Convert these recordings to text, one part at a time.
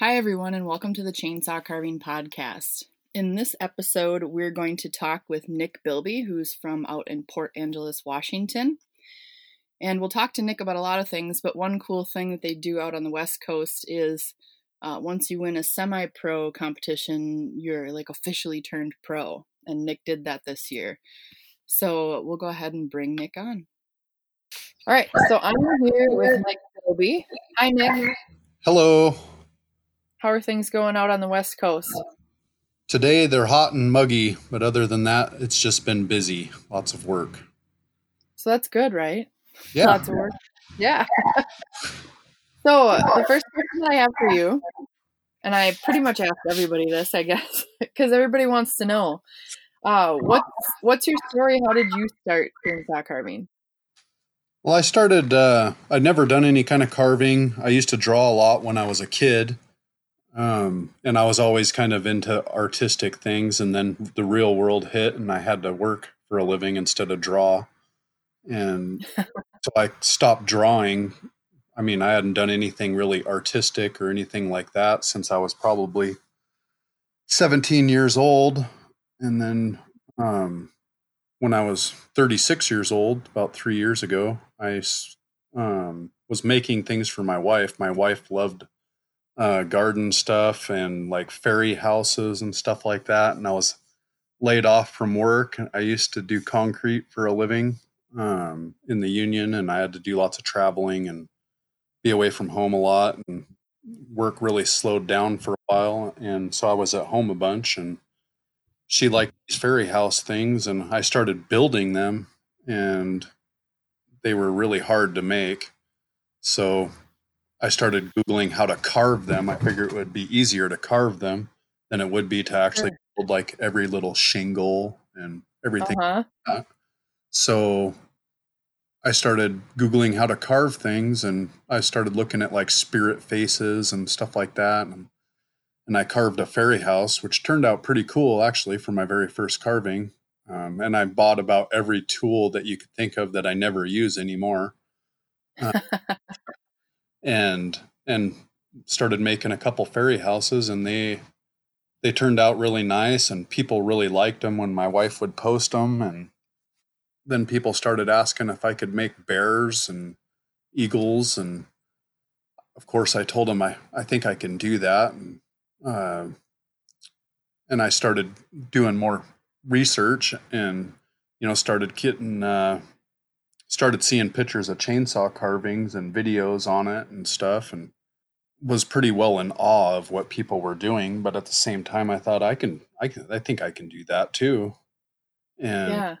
Hi, everyone, and welcome to the Chainsaw Carving Podcast. In this episode, we're going to talk with Nick Bilby, who's from out in Port Angeles, Washington. And we'll talk to Nick about a lot of things, but one cool thing that they do out on the West Coast is uh, once you win a semi pro competition, you're like officially turned pro. And Nick did that this year. So we'll go ahead and bring Nick on. All right, so I'm here with Nick Bilby. Hi, Nick. Hello. How are things going out on the West Coast? Today they're hot and muggy, but other than that, it's just been busy. Lots of work. So that's good, right? Yeah. Lots of work. Yeah. so the first question I have for you, and I pretty much asked everybody this, I guess, because everybody wants to know. Uh, what's what's your story? How did you start doing chainsaw carving? Well, I started. Uh, I'd never done any kind of carving. I used to draw a lot when I was a kid, um, and I was always kind of into artistic things. And then the real world hit, and I had to work for a living instead of draw. And so I stopped drawing. I mean, I hadn't done anything really artistic or anything like that since I was probably 17 years old. And then um, when I was 36 years old, about three years ago, I um, was making things for my wife. My wife loved uh, garden stuff and like fairy houses and stuff like that. And I was laid off from work. I used to do concrete for a living um, in the union, and I had to do lots of traveling and be away from home a lot. And work really slowed down for a while. And so I was at home a bunch and she liked these fairy house things and I started building them and they were really hard to make. So I started Googling how to carve them. I figured it would be easier to carve them than it would be to actually build like every little shingle and everything. Uh-huh. Like so I started Googling how to carve things and I started looking at like spirit faces and stuff like that. And and I carved a fairy house, which turned out pretty cool actually for my very first carving. Um, and I bought about every tool that you could think of that I never use anymore, uh, and and started making a couple fairy houses, and they they turned out really nice, and people really liked them when my wife would post them, and then people started asking if I could make bears and eagles, and of course I told them I I think I can do that, and uh, and I started doing more research and you know started getting uh, started seeing pictures of chainsaw carvings and videos on it and stuff and was pretty well in awe of what people were doing but at the same time I thought I can I can I think I can do that too and Yeah.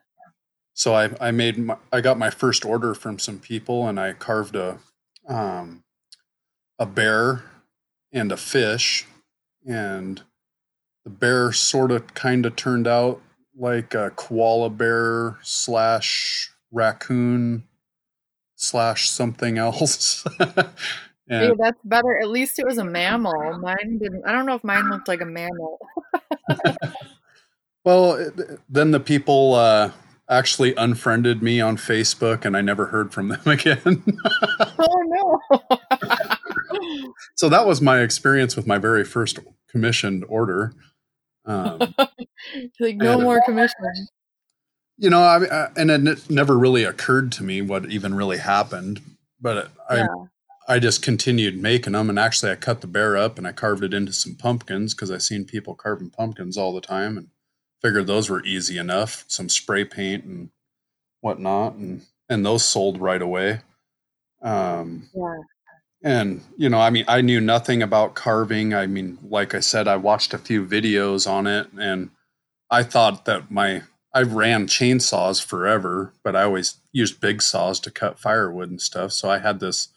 so I I made my, I got my first order from some people and I carved a um a bear and a fish and the bear sort of kind of turned out like a koala bear slash raccoon slash something else Hey, that's better. At least it was a mammal. Mine didn't. I don't know if mine looked like a mammal. well it- then the people uh actually unfriended me on facebook and i never heard from them again oh no. so that was my experience with my very first commissioned order um, like no more commission. You know I, I and it never really occurred to me what even really happened but i Yeah. i just continued making them and actually i cut the bear up and i carved it into some pumpkins because i seen people carving pumpkins all the time and figured those were easy enough some spray paint and whatnot and and those sold right away um Yeah. and you know i mean i knew nothing about carving i mean like i said i watched a few videos on it and i thought that my i ran chainsaws forever but i always used big saws to cut firewood and stuff so i had this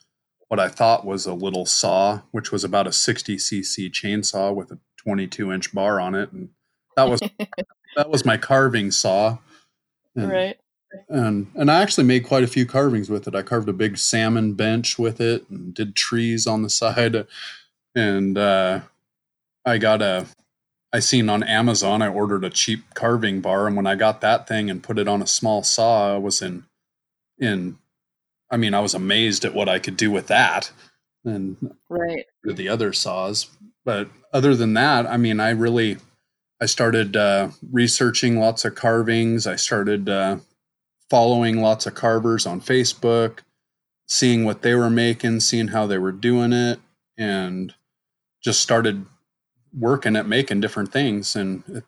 what i thought was a little saw which was about a 60 cc chainsaw with a 22 inch bar on it and that was that was my carving saw and, right. and and I actually made quite a few carvings with it. I carved a big salmon bench with it and did trees on the side. And uh, I got a I seen on Amazon I ordered a cheap carving bar and when I got that thing and put it on a small saw, I was in in I mean, I was amazed at what I could do with that and Right. with the other saws. but other than that, I mean, I really I started uh, researching lots of carvings. I started uh, following lots of carvers on Facebook, seeing what they were making, seeing how they were doing it, and just started working at making different things. And it,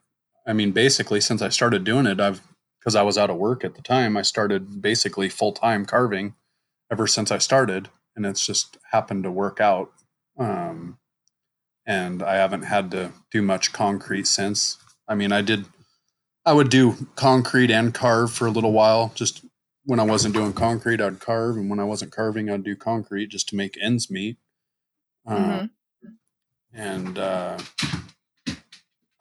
I mean, basically, since I started doing it, I've because I was out of work at the time, I started basically full time carving ever since I started, and it's just happened to work out. Um, and I haven't had to do much concrete since. I mean, I did, I would do concrete and carve for a little while, just when I wasn't doing concrete, I'd carve, and when I wasn't carving, I'd do concrete just to make ends meet. Uh, mm-hmm. And uh,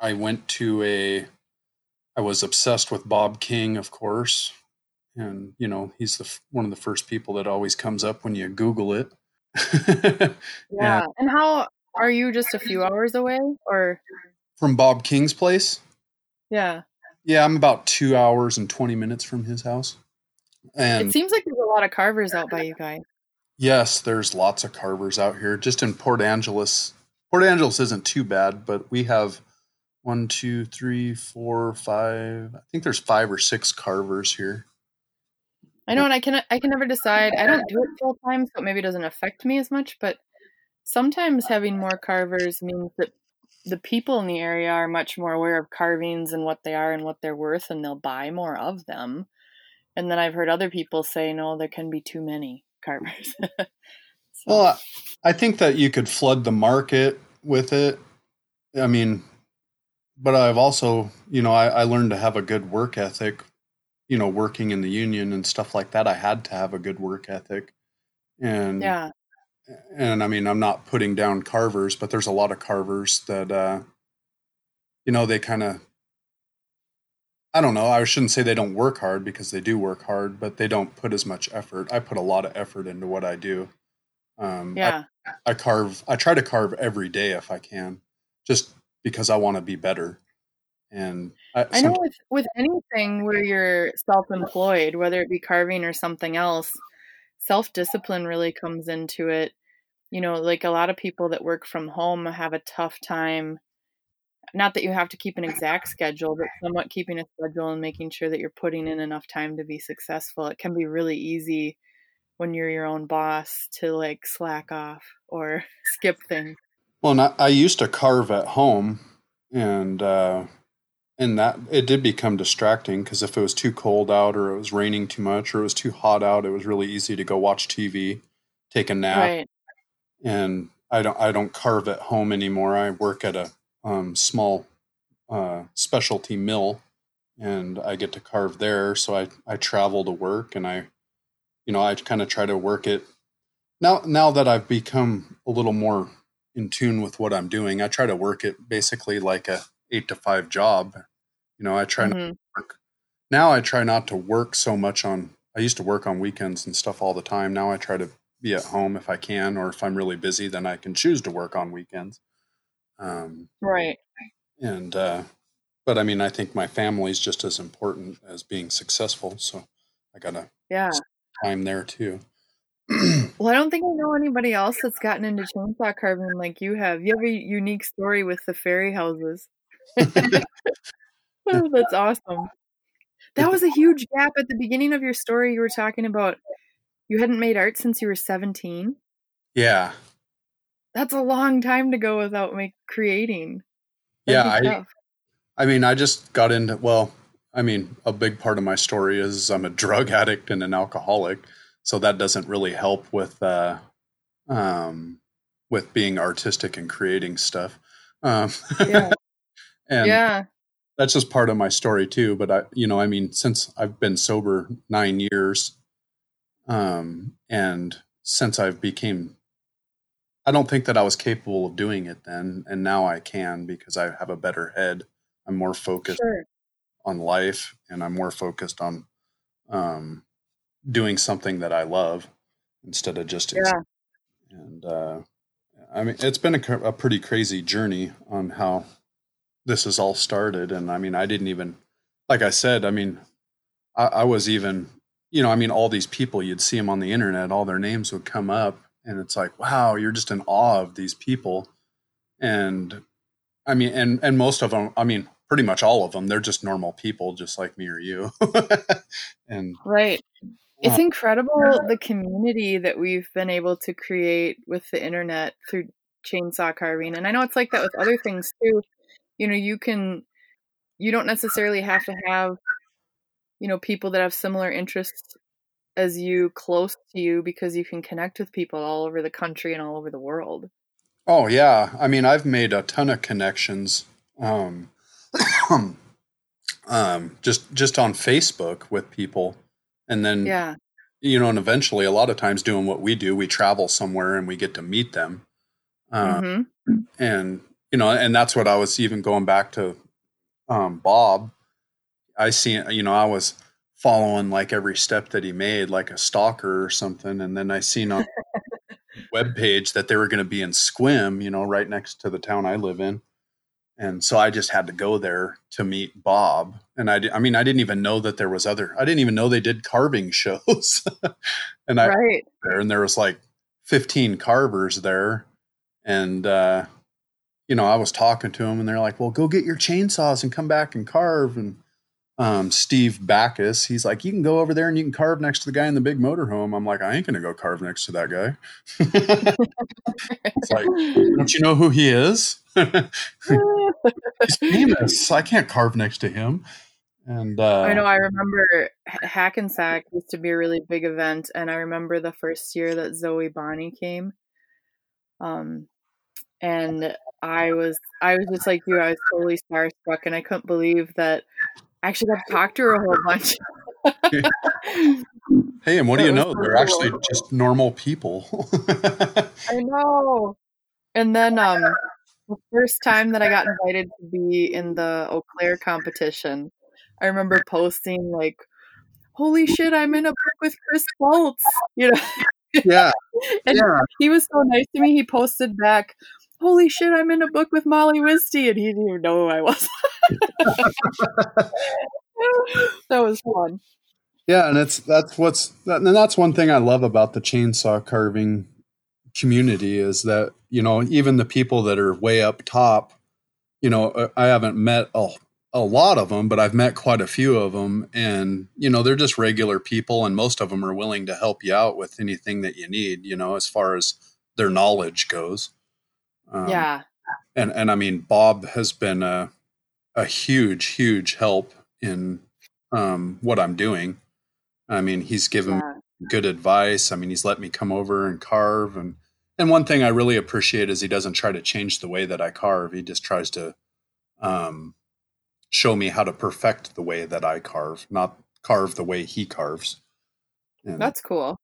I went to a. I was obsessed with Bob King, of course, and you know he's the one of the first people that always comes up when you Google it. yeah, and, and how are you just a few hours away, or from Bob King's place? Yeah. Yeah, I'm about two hours and twenty minutes from his house. And it seems like there's a lot of carvers out by you guys. Yes, there's lots of carvers out here. Just in Port Angeles. Port Angeles isn't too bad, but we have one, two, three, four, five. I think there's five or six carvers here. I know, and I can I can never decide. I don't do it full time, so it maybe doesn't affect me as much. But sometimes having more carvers means that the people in the area are much more aware of carvings and what they are and what they're worth, and they'll buy more of them. And then I've heard other people say, no, there can be too many carvers. so. Well, I think that you could flood the market with it. I mean, but I've also, you know, I, I learned to have a good work ethic, you know, working in the union and stuff like that. I had to have a good work ethic. And yeah. And I mean, I'm not putting down carvers, but there's a lot of carvers that, uh, you know, they kind of I don't know. I shouldn't say they don't work hard because they do work hard, but they don't put as much effort. I put a lot of effort into what I do. Um, yeah. I, I carve. I try to carve every day if I can, just because I want to be better. And I, I know with with anything where you're self-employed, whether it be carving or something else, self-discipline really comes into it. You know, like a lot of people that work from home have a tough time not that you have to keep an exact schedule, but somewhat keeping a schedule and making sure that you're putting in enough time to be successful. It can be really easy when you're your own boss to like slack off or skip things. Well, I, I, used to carve at home, and uh, and that it did become distracting because if it was too cold out, or it was raining too much, or it was too hot out, it was really easy to go watch TV, take a nap, right. and I don't I don't carve at home anymore. I work at a um, small uh, specialty mill, and I get to carve there. So I I travel to work, and I, you know, I kind of try to work it. Now now that I've become a little more in tune with what I'm doing, I try to work it basically like a eight to five job. You know, I try mm-hmm. not to work. Now I try not to work so much on. I used to work on weekends and stuff all the time. Now I try to be at home if I can, or if I'm really busy, then I can choose to work on weekends. Um, right. And, uh, but I mean, I think my family is just as important as being successful. So I got to yeah time there too. well, I don't think I know anybody else that's gotten into chainsaw carving like you have. You have a unique story with the fairy houses. oh, that's awesome. That was a huge gap at the beginning of your story. You were talking about you hadn't made art since you were 17. Yeah that's a long time to go without make creating. That'd yeah, I, I mean, I just got into well, I mean, a big part of my story is I'm a drug addict and an alcoholic, so that doesn't really help with uh, um, with being artistic and creating stuff. Um, yeah. and yeah, that's just part of my story too. But I, you know, I mean, since I've been sober nine years, um, and since I've became I don't think that I was capable of doing it then, and now I can because I have a better head. I'm more focused sure. On life, and I'm more focused on um, doing something that I love instead of just. Yeah. And uh, I mean, it's been a, a pretty crazy journey on how this has all started, and I mean, I didn't even, like I said, I mean, I, I was even, you know, I mean, all these people you'd see them on the internet, all their names would come up and it's like wow you're just in awe of these people and I mean, and and most of them, I mean, pretty much all of them, they're just normal people, just like me or you. and right, it's incredible the community that we've been able to create with the internet through chainsaw carving, and I know it's like that with other things too. You know, you can, you don't necessarily have to have, you know, people that have similar interests as you close to you because you can connect with people all over the country and all over the world. Oh yeah, I mean I've made a ton of connections, um, um, just just on Facebook with people, and then yeah, you know, and eventually a lot of times doing what we do, we travel somewhere and we get to meet them, uh, mm-hmm. and you know, and that's what I was even going back to um, Bob. I see, you know, I was following like every step that he made, like a stalker or something, and then I seen on web page that they were going to be in Sequim, you know, right next to the town I live in. And so I just had to go there to meet Bob. And I, I mean, I didn't even know that there was other, I didn't even know they did carving shows. and I, right. there, and there was like 15 carvers there. And, uh, you know, I was talking to them and they're like, well, go get your chainsaws and come back and carve. And, um, Steve Backus. He's like, you can go over there and you can carve next to the guy in the big motorhome. I'm like, I ain't gonna go carve next to that guy. it's like, don't you know who he is? He's famous. I can't carve next to him. And uh, I know I remember Hackensack used to be a really big event, and I remember the first year that Zoe Bonnie came. Um, and I was I was just like you, I was totally starstruck, and I couldn't believe that I actually got to talk to her a whole bunch. hey, and what do you know? They're actually just normal people. I know. And then um the first time that I got invited to be in the Eau Claire competition, I remember posting like, "Holy shit, I'm in a book with Chris Foltz," you know. Yeah. and yeah. he was so nice to me. He posted back, holy shit, I'm in a book with Molly Wisty. And he didn't even know who I was. that was fun. Yeah, and it's that's what's and that's one thing I love about the chainsaw carving community is that you know even the people that are way up top, you know, uh, I haven't met a a lot of them, but I've met quite a few of them, and you know they're just regular people, and most of them are willing to help you out with anything that you need, you know, as far as their knowledge goes. Um, yeah. And and I mean, Bob has been a a huge, huge help in um, what I'm doing. I mean, he's given yeah. good advice. I mean, he's let me come over and carve and and one thing I really appreciate is he doesn't try to change the way that I carve. He just tries to um, show me how to perfect the way that I carve, not carve the way he carves. And, That's cool.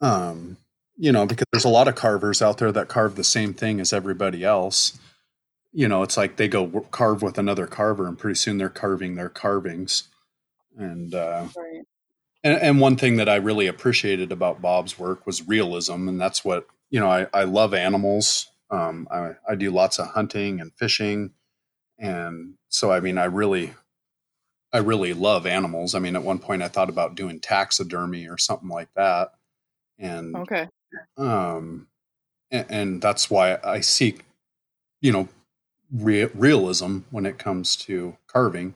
Um, you know, because there's a lot of carvers out there that carve the same thing as everybody else. You know, it's like they go carve with another carver, and pretty soon they're carving their carvings. And uh, right. and, and one thing that I really appreciated about Bob's work was realism, and that's what you know. I I love animals. Um, I I do lots of hunting and fishing, and so I mean, I really I really love animals. I mean, at one point I thought about doing taxidermy or something like that. And okay. Um, and, and that's why I seek, you know, re- realism when it comes to carving.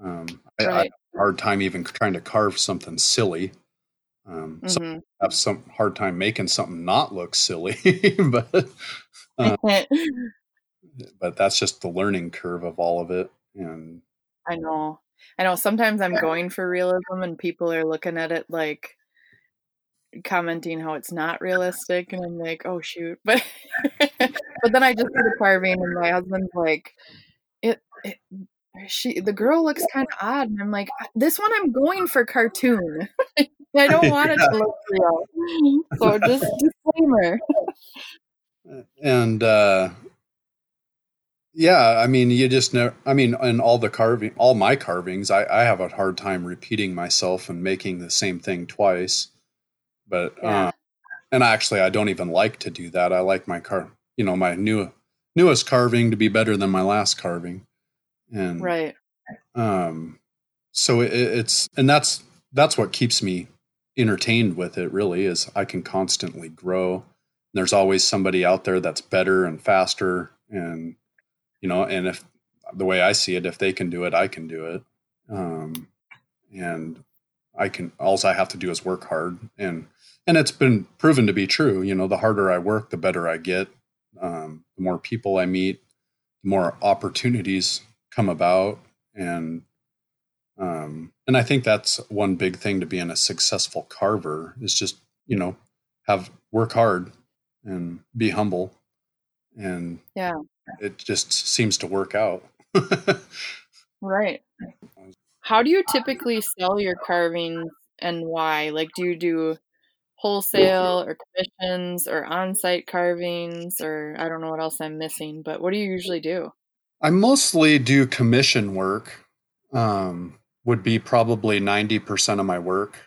Um, right. I, I, have a hard time even trying to carve something silly. Um, mm-hmm. so I have some hard time making something not look silly, but uh, but that's just the learning curve of all of it. And I know, I know. Sometimes I'm going for realism, and people are looking at it like commenting how it's not realistic and I'm like, oh shoot. But but then I just do the carving and my husband's like, it, it she the girl looks kind of odd and I'm like, this one I'm going for cartoon. I don't want it to look real. So just disclaimer. And uh yeah, I mean, you just know. I mean, in all the carving, all my carvings, I, I have a hard time repeating myself and making the same thing twice. But yeah. uh, and actually, I don't even like to do that. I like my car, you know, my new newest carving to be better than my last carving, and right. Um, so it, it's and that's that's what keeps me entertained with it. Really, is I can constantly grow, there's always somebody out there that's better and faster and you know and if the way i see it if they can do it i can do it. Um, and i can all i have to do is work hard. And and it's been proven to be true you know the harder i work the better i get. Um, the more people i meet the more opportunities come about. And um, and i think that's one big thing to being a successful carver is just you know have work hard and be humble. And yeah. it just seems to work out. Right. How do you typically sell your carvings and why? Like do you do wholesale or commissions or on-site carvings or i don't know what else i'm missing but what do you usually do? I mostly do commission work um, would be probably 90% of my work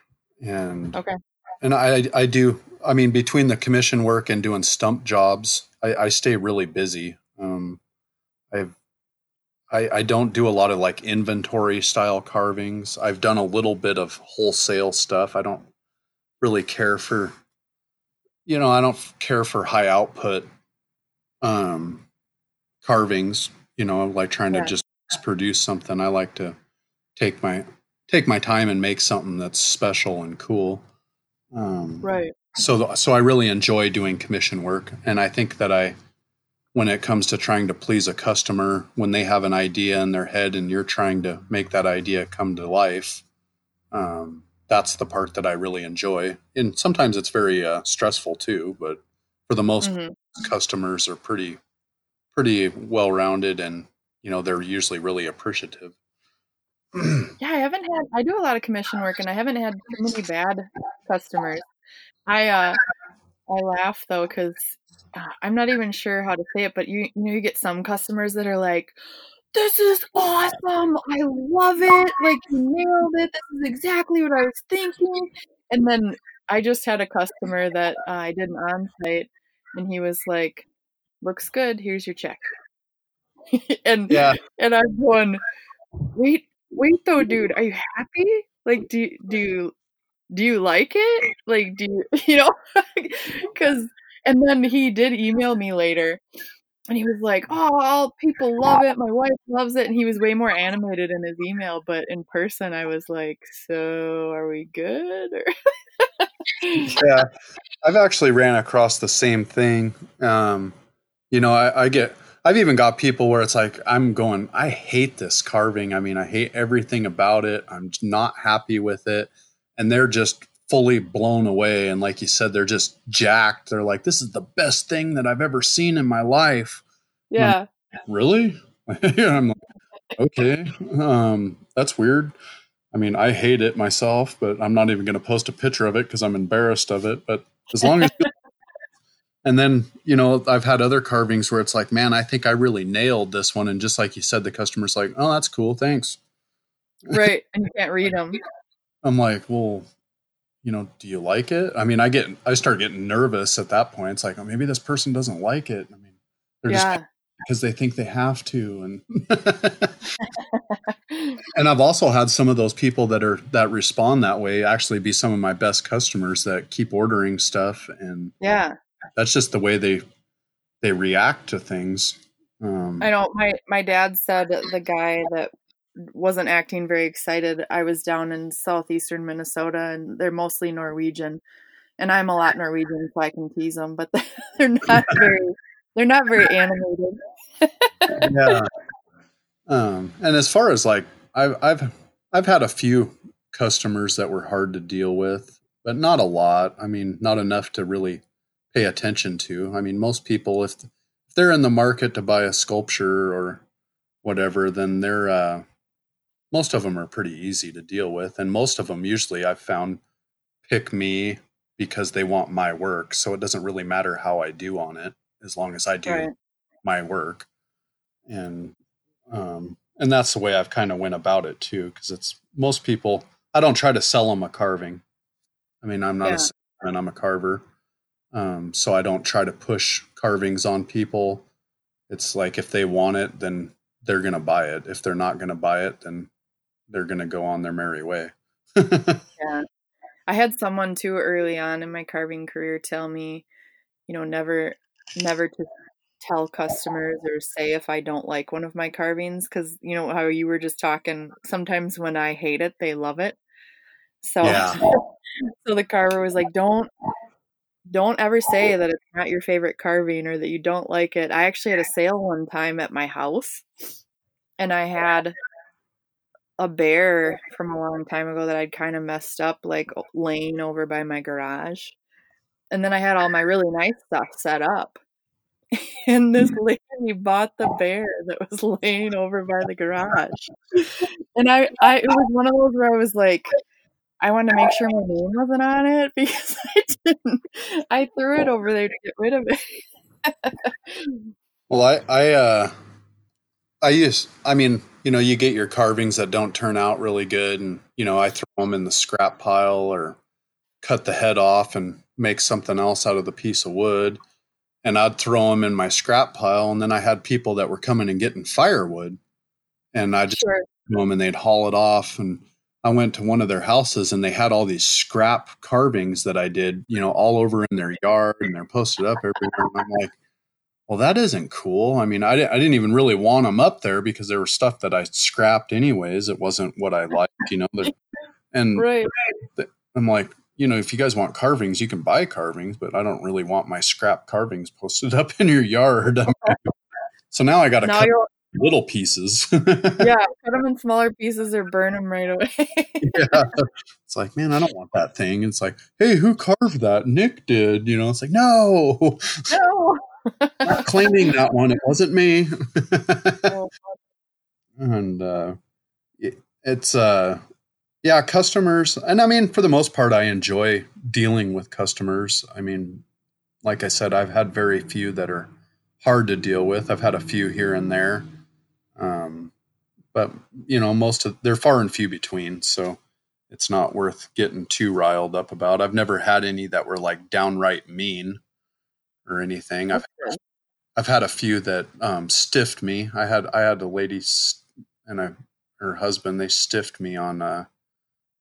and okay and i i do I mean, between the commission work and doing stump jobs, I, I stay really busy. Um, I've, I, I don't do a lot of like inventory style carvings. I've done a little bit of wholesale stuff. I don't really care for, you know, I don't care for high output um, carvings. You know, like trying yeah. to just produce something. I like to take my take my time and make something that's special and cool. Um, right so so I really enjoy doing commission work, and I think that I, when it comes to trying to please a customer, when they have an idea in their head and you're trying to make that idea come to life, um, that's the part that I really enjoy. And sometimes it's very uh, stressful too, but for the most mm-hmm. customers are pretty pretty well rounded, and you know they're usually really appreciative. Yeah, I haven't had. I do a lot of commission work, and I haven't had too many bad customers. I uh I laugh though because uh, I'm not even sure how to say it, but you you know you get some customers that are like, "This is awesome! I love it! Like you nailed it! This is exactly what I was thinking." And then I just had a customer that uh, I did an on-site, and he was like, "Looks good. Here's your check." and yeah, and I'm going, "Wait, wait though, dude. Are you happy? Like, do do you do you like it? Like, do you, you know, because, and then he did email me later and he was like, oh, all people love it. My wife loves it. And he was way more animated in his email, but in person, I was like, so are we good? yeah. I've actually ran across the same thing. Um, you know, I, I get, I've even got people where it's like, I'm going, I hate this carving. I mean, I hate everything about it. I'm not happy with it and they're just fully blown away. And like you said, they're just jacked. They're like, this is the best thing that I've ever seen in my life. Yeah. Like, really? I'm like, okay. Um, that's weird. I mean, I hate it myself, but I'm not even going to post a picture of it because I'm embarrassed of it. But as long as, and then, you know, I've had other carvings where it's like, man, I think I really nailed this one. And just like you said, the customer's like, oh, that's cool. Thanks. Right. And you can't read them. I'm like, well, you know, do you like it? I mean, I get, I start getting nervous at that point. It's like, oh, maybe this person doesn't like it. I mean, they're yeah. just because they think they have to, and and I've also had some of those people that are that respond that way actually be some of my best customers that keep ordering stuff, and yeah, that's just the way they they react to things. Um, I know my my dad said the guy that wasn't acting very excited. I was down in southeastern Minnesota, and they're mostly Norwegian, and I'm a lot Norwegian, so I can tease them, but they're not very they're not very animated. yeah. Um, and as far as like I've I've I've had a few customers that were hard to deal with, but not a lot. I mean, not enough to really pay attention to. I mean, most people if if they're in the market to buy a sculpture or whatever, then they're uh, most of them are pretty easy to deal with and most of them usually i've found pick me because they want my work so it doesn't really matter how i do on it as long as i do right. my work and um and that's the way i've kind of went about it too because it's most people i don't try to sell them a carving i mean i'm not yeah. a salesman i'm a carver um so i don't try to push carvings on people it's like if they want it then they're going to buy it if they're not going to buy it then they're going to go on their merry way. yeah. I had someone too early on in my carving career tell me, you know, never never to tell customers or say if I don't like one of my carvings because you know how you were just talking. Sometimes when I hate it, they love it. So, Yeah. so the carver was like, "Don't, don't ever say that it's not your favorite carving or that you don't like it." I actually had a sale one time at my house, and I had a bear from a long time ago that I'd kind of messed up, like laying over by my garage, and then I had all my really nice stuff set up. And this lady bought the bear that was laying over by the garage. And I, I it was one of those where I was like, I wanted to make sure my name wasn't on it because I didn't. I threw it over there to get rid of it. Well, I, I, uh, I use, I mean, you know, you get your carvings that don't turn out really good, and you know, I throw them in the scrap pile or cut the head off and make something else out of the piece of wood, and I'd throw them in my scrap pile, and then I had people that were coming and getting firewood, and I just Sure. them and they'd haul it off and I went to one of their houses and they had all these scrap carvings that I did, you know, all over in their yard and they're posted up everywhere. And I'm like, well, that isn't cool. I mean, I, di- I didn't even really want them up there because there was stuff that I scrapped anyways. It wasn't what I liked, you know. And Right. I'm like, you know, if you guys want carvings, you can buy carvings, but I don't really want my scrap carvings posted up in your yard. so now I got to cut little pieces. yeah, cut them in smaller pieces or burn them right away. yeah. It's like, man, I don't want that thing. It's like, hey, who carved that? Nick did. You know, it's like, no, no. not claiming that one. It wasn't me. Oh, and uh, it, it's, uh, yeah, customers. And I mean, for the most part, I enjoy dealing with customers. I mean, like I said, I've had very few that are hard to deal with. I've had a few here and there. Um, but, you know, most of they're far and few between. So, it's not worth getting too riled up about. I've never had any that were like downright mean or anything. I've Okay. I've had a few that um, stiffed me. I had I had a lady and a, her husband. They stiffed me on uh,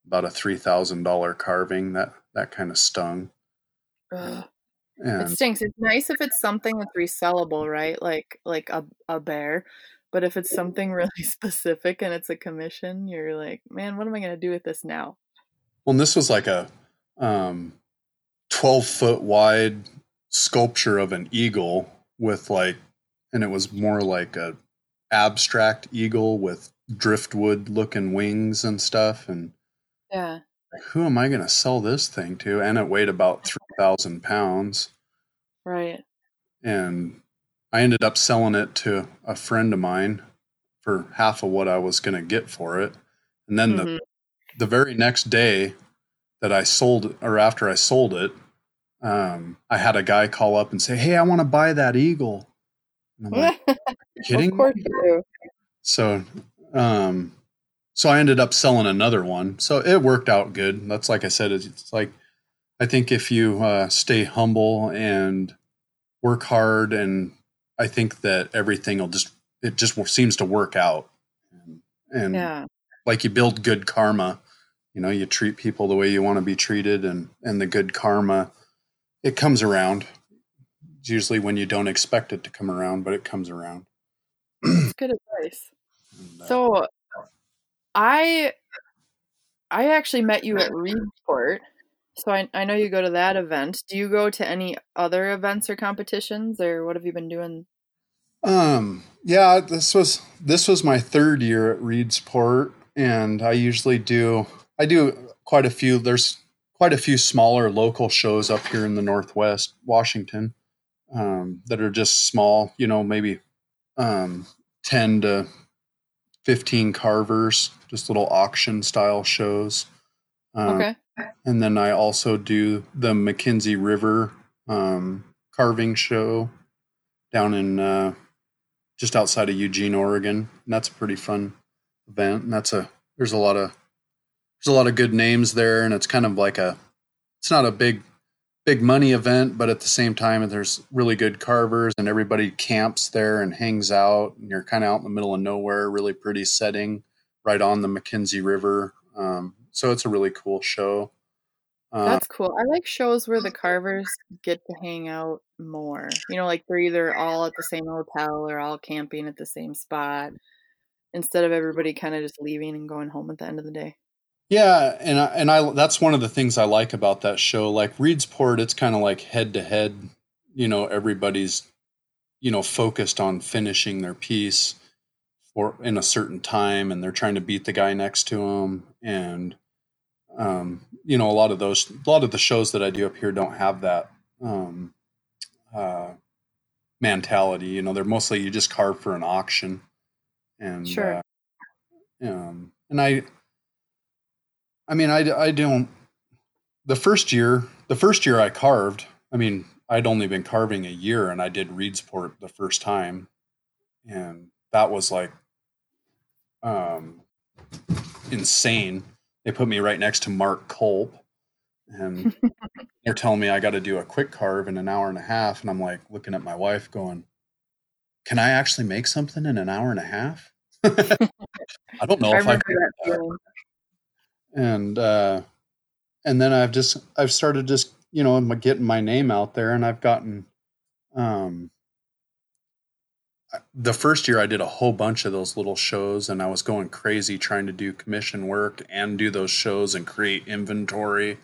about a three thousand dollar carving. That that kind of stung. Ugh. It stinks. It's nice if it's something that's resellable, right? Like like a a bear. But if it's something really specific and it's a commission, you're like, man, what am I gonna do with this now? well, and this was like a um, twelve foot wide sculpture of an eagle with like, and it was more like a abstract eagle with driftwood looking wings and stuff and Yeah. like, who am I going to sell this thing to? And it weighed about 3,000 pounds. Right. And I ended up selling it to a friend of mine for half of what I was going to get for it. And then Mhm. the, the very next day that I sold, or after I sold it, um, I had a guy call up and say, Hey, I want to buy that eagle. And I'm like, "You kidding of course me? you do. So, um, so I ended up selling another one. So it worked out good. That's like I said, it's, it's like I think if you uh, stay humble and work hard, and I think that everything will just it just seems to work out. And, and Yeah. like you build good karma, you know, you treat people the way you want to be treated, and and the good karma it comes around. It's usually when you don't expect it to come around, but it comes around. Good advice. And, uh, So I I actually met you at Reedsport. So I I know you go to that event. Do you go to any other events or competitions or what have you been doing? Um, yeah, this was this was my third year at Reedsport, and I usually do I do quite a few. There's quite a few smaller local shows up here in the Northwest Washington um, that are just small. You know, maybe um, ten to fifteen carvers, just little auction style shows. Um, Okay. and then I also do the McKenzie River um, carving show down in uh, just outside of Eugene, Oregon. And that's a pretty fun event. And that's a there's a lot of there's a lot of good names there, and it's kind of like a it's not a big big money event, but at the same time, there's really good carvers, and everybody camps there and hangs out, and you're kind of out in the middle of nowhere, really pretty setting, right on the McKenzie River. Um, so it's a really cool show. Uh, That's cool. I like shows where the carvers get to hang out more. You know, like they're either all at the same hotel or all camping at the same spot instead of everybody kind of just leaving and going home at the end of the day. Yeah, and I, and I that's one of the things I like about that show. Like Reedsport, it's kind of like head to head. You know, everybody's you know focused on finishing their piece for in a certain time, and they're trying to beat the guy next to them, and um, you know, a lot of those, a lot of the shows that I do up here don't have that um, uh, mentality. You know, they're mostly you just carve for an auction, and sure. Uh, um, and I, I mean, I I don't. The first year, the first year I carved, I mean, I'd only been carving a year, and I did Reedsport the first time, and that was like, um, insane they put me right next to Mark Colp, and they're telling me I got to do a quick carve in an hour and a half, and I'm like looking at my wife, going, "Can I actually make something in an hour and a half?" I don't know I if I can. And uh, and then I've just I've started just you know getting my name out there, and I've gotten um the first year I did a whole bunch of those little shows and I was going crazy trying to do commission work and do those shows and create inventory.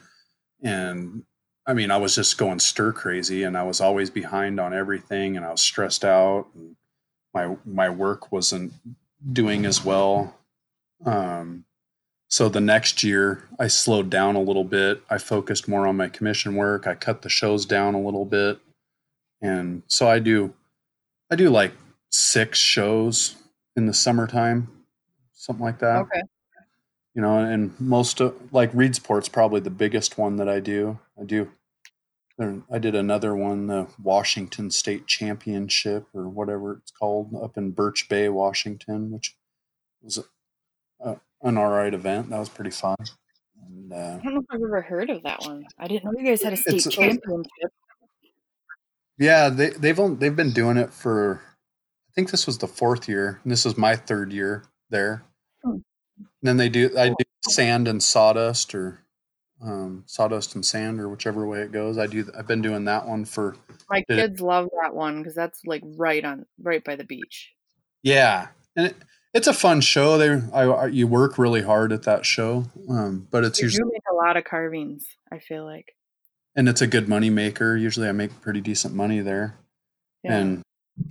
And I mean, I was just going stir crazy and I was always behind on everything and I was stressed out and my my work wasn't doing as well. Um so the next year I slowed down a little bit. I focused more on my commission work. I cut the shows down a little bit. And so I do I do like six shows in the summertime, something like that. Okay. You know, and most of like Reedsport's probably the biggest one that I do. I do. I did another one, the Washington State Championship or whatever it's called, up in Birch Bay, Washington, which was a, a, an all right event. That was pretty fun. And, uh, I don't know if I've ever heard of that one. I didn't know you guys had a state championship. Yeah, they, they've only, they've been doing it for think this was the fourth year, and this was my third year there. Hmm. then they do I do sand and sawdust or um, sawdust and sand or whichever way it goes. I do. I've been doing that one for my kids. It. Love that one because that's like right on right by the beach. Yeah, and it, it's a fun show. They I, I, you work really hard at that show, um, but it's you usually make a lot of carvings. I feel like, and it's a good money maker. Usually, I make pretty decent money there, yeah. and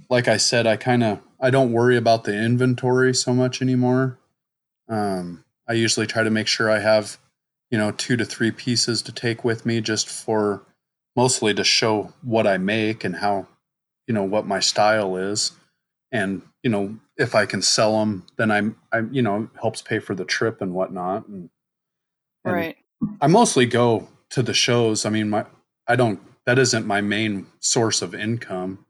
like I said, I kind of I don't worry about the inventory so much anymore. Um, I usually try to make sure I have, you know, two to three pieces to take with me just for mostly to show what I make and how, you know, what my style is. And, you know, if I can sell them, then I'm, I'm, you know, helps pay for the trip and whatnot. And, and right. I mostly go to the shows. I mean, my, I don't, that isn't my main source of income.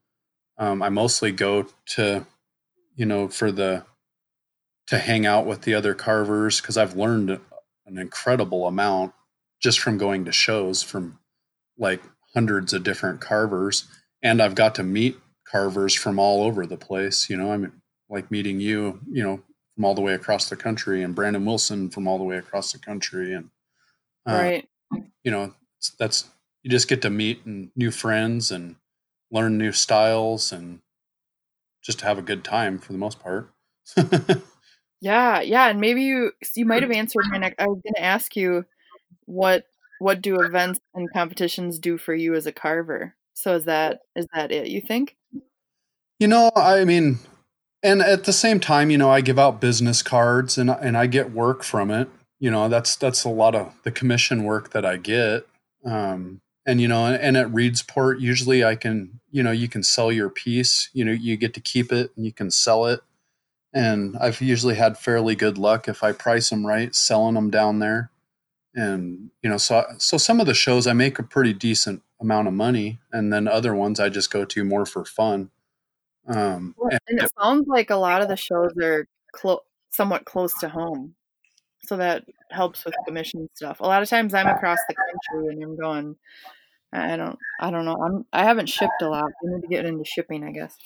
Um, I mostly go to, you know, for the to hang out with the other carvers because I've learned an incredible amount just from going to shows from like hundreds of different carvers, and I've got to meet carvers from all over the place. You know, I'm like meeting you, you know, from all the way across the country, and Brandon Wilson from all the way across the country, and uh, right, you know, that's you just get to meet and new friends and learn new styles and just have a good time for the most part. yeah, yeah, and maybe you you might have answered my next. I was going to ask you what what do events and competitions do for you as a carver. So is that is that it? You think? You know, I mean, and at the same time, you know, I give out business cards and and I get work from it. You know, that's that's a lot of the commission work that I get. Um, and you know and at reedsport usually i can you know you can sell your piece you know you get to keep it and you can sell it. And i've usually had fairly good luck if i price them right selling them down there. And you know so so some of the shows i make a pretty decent amount of money. And then other ones i just go to more for fun. Um and, and it sounds like a lot of the shows are clo- somewhat close to home. So that helps with commission stuff. A lot of times i'm across the country and i'm going I don't I don't know. I'm I haven't shipped a lot. I need to get into shipping, I guess.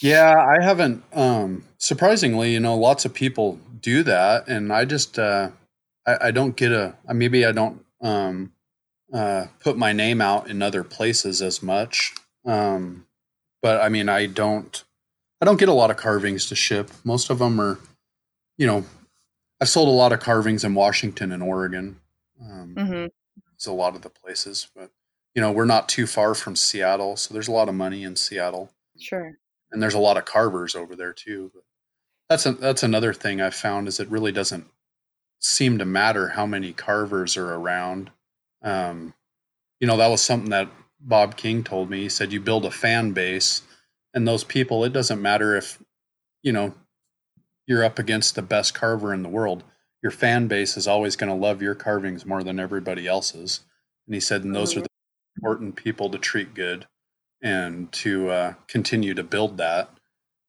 Yeah, I haven't um surprisingly, you know, lots of people do that and I just uh I, I don't get a maybe I don't um, uh, put my name out in other places as much. Um, but I mean, I don't, I don't get a lot of carvings to ship. Most of them are, you know, I've sold a lot of carvings in Washington and Oregon. Um, Mm-hmm. It's a lot of the places, but you know, we're not too far from Seattle, so there's a lot of money in Seattle, Sure. and there's a lot of carvers over there too. But that's a, that's another thing I've found is it really doesn't seem to matter how many carvers are around. Um, you know, that was something that Bob King told me. He said you build a fan base, and those people. It doesn't matter if you know you're up against the best carver in the world. Your fan base is always going to love your carvings more than everybody else's. And he said, and those are the important people to treat good and to uh, continue to build that.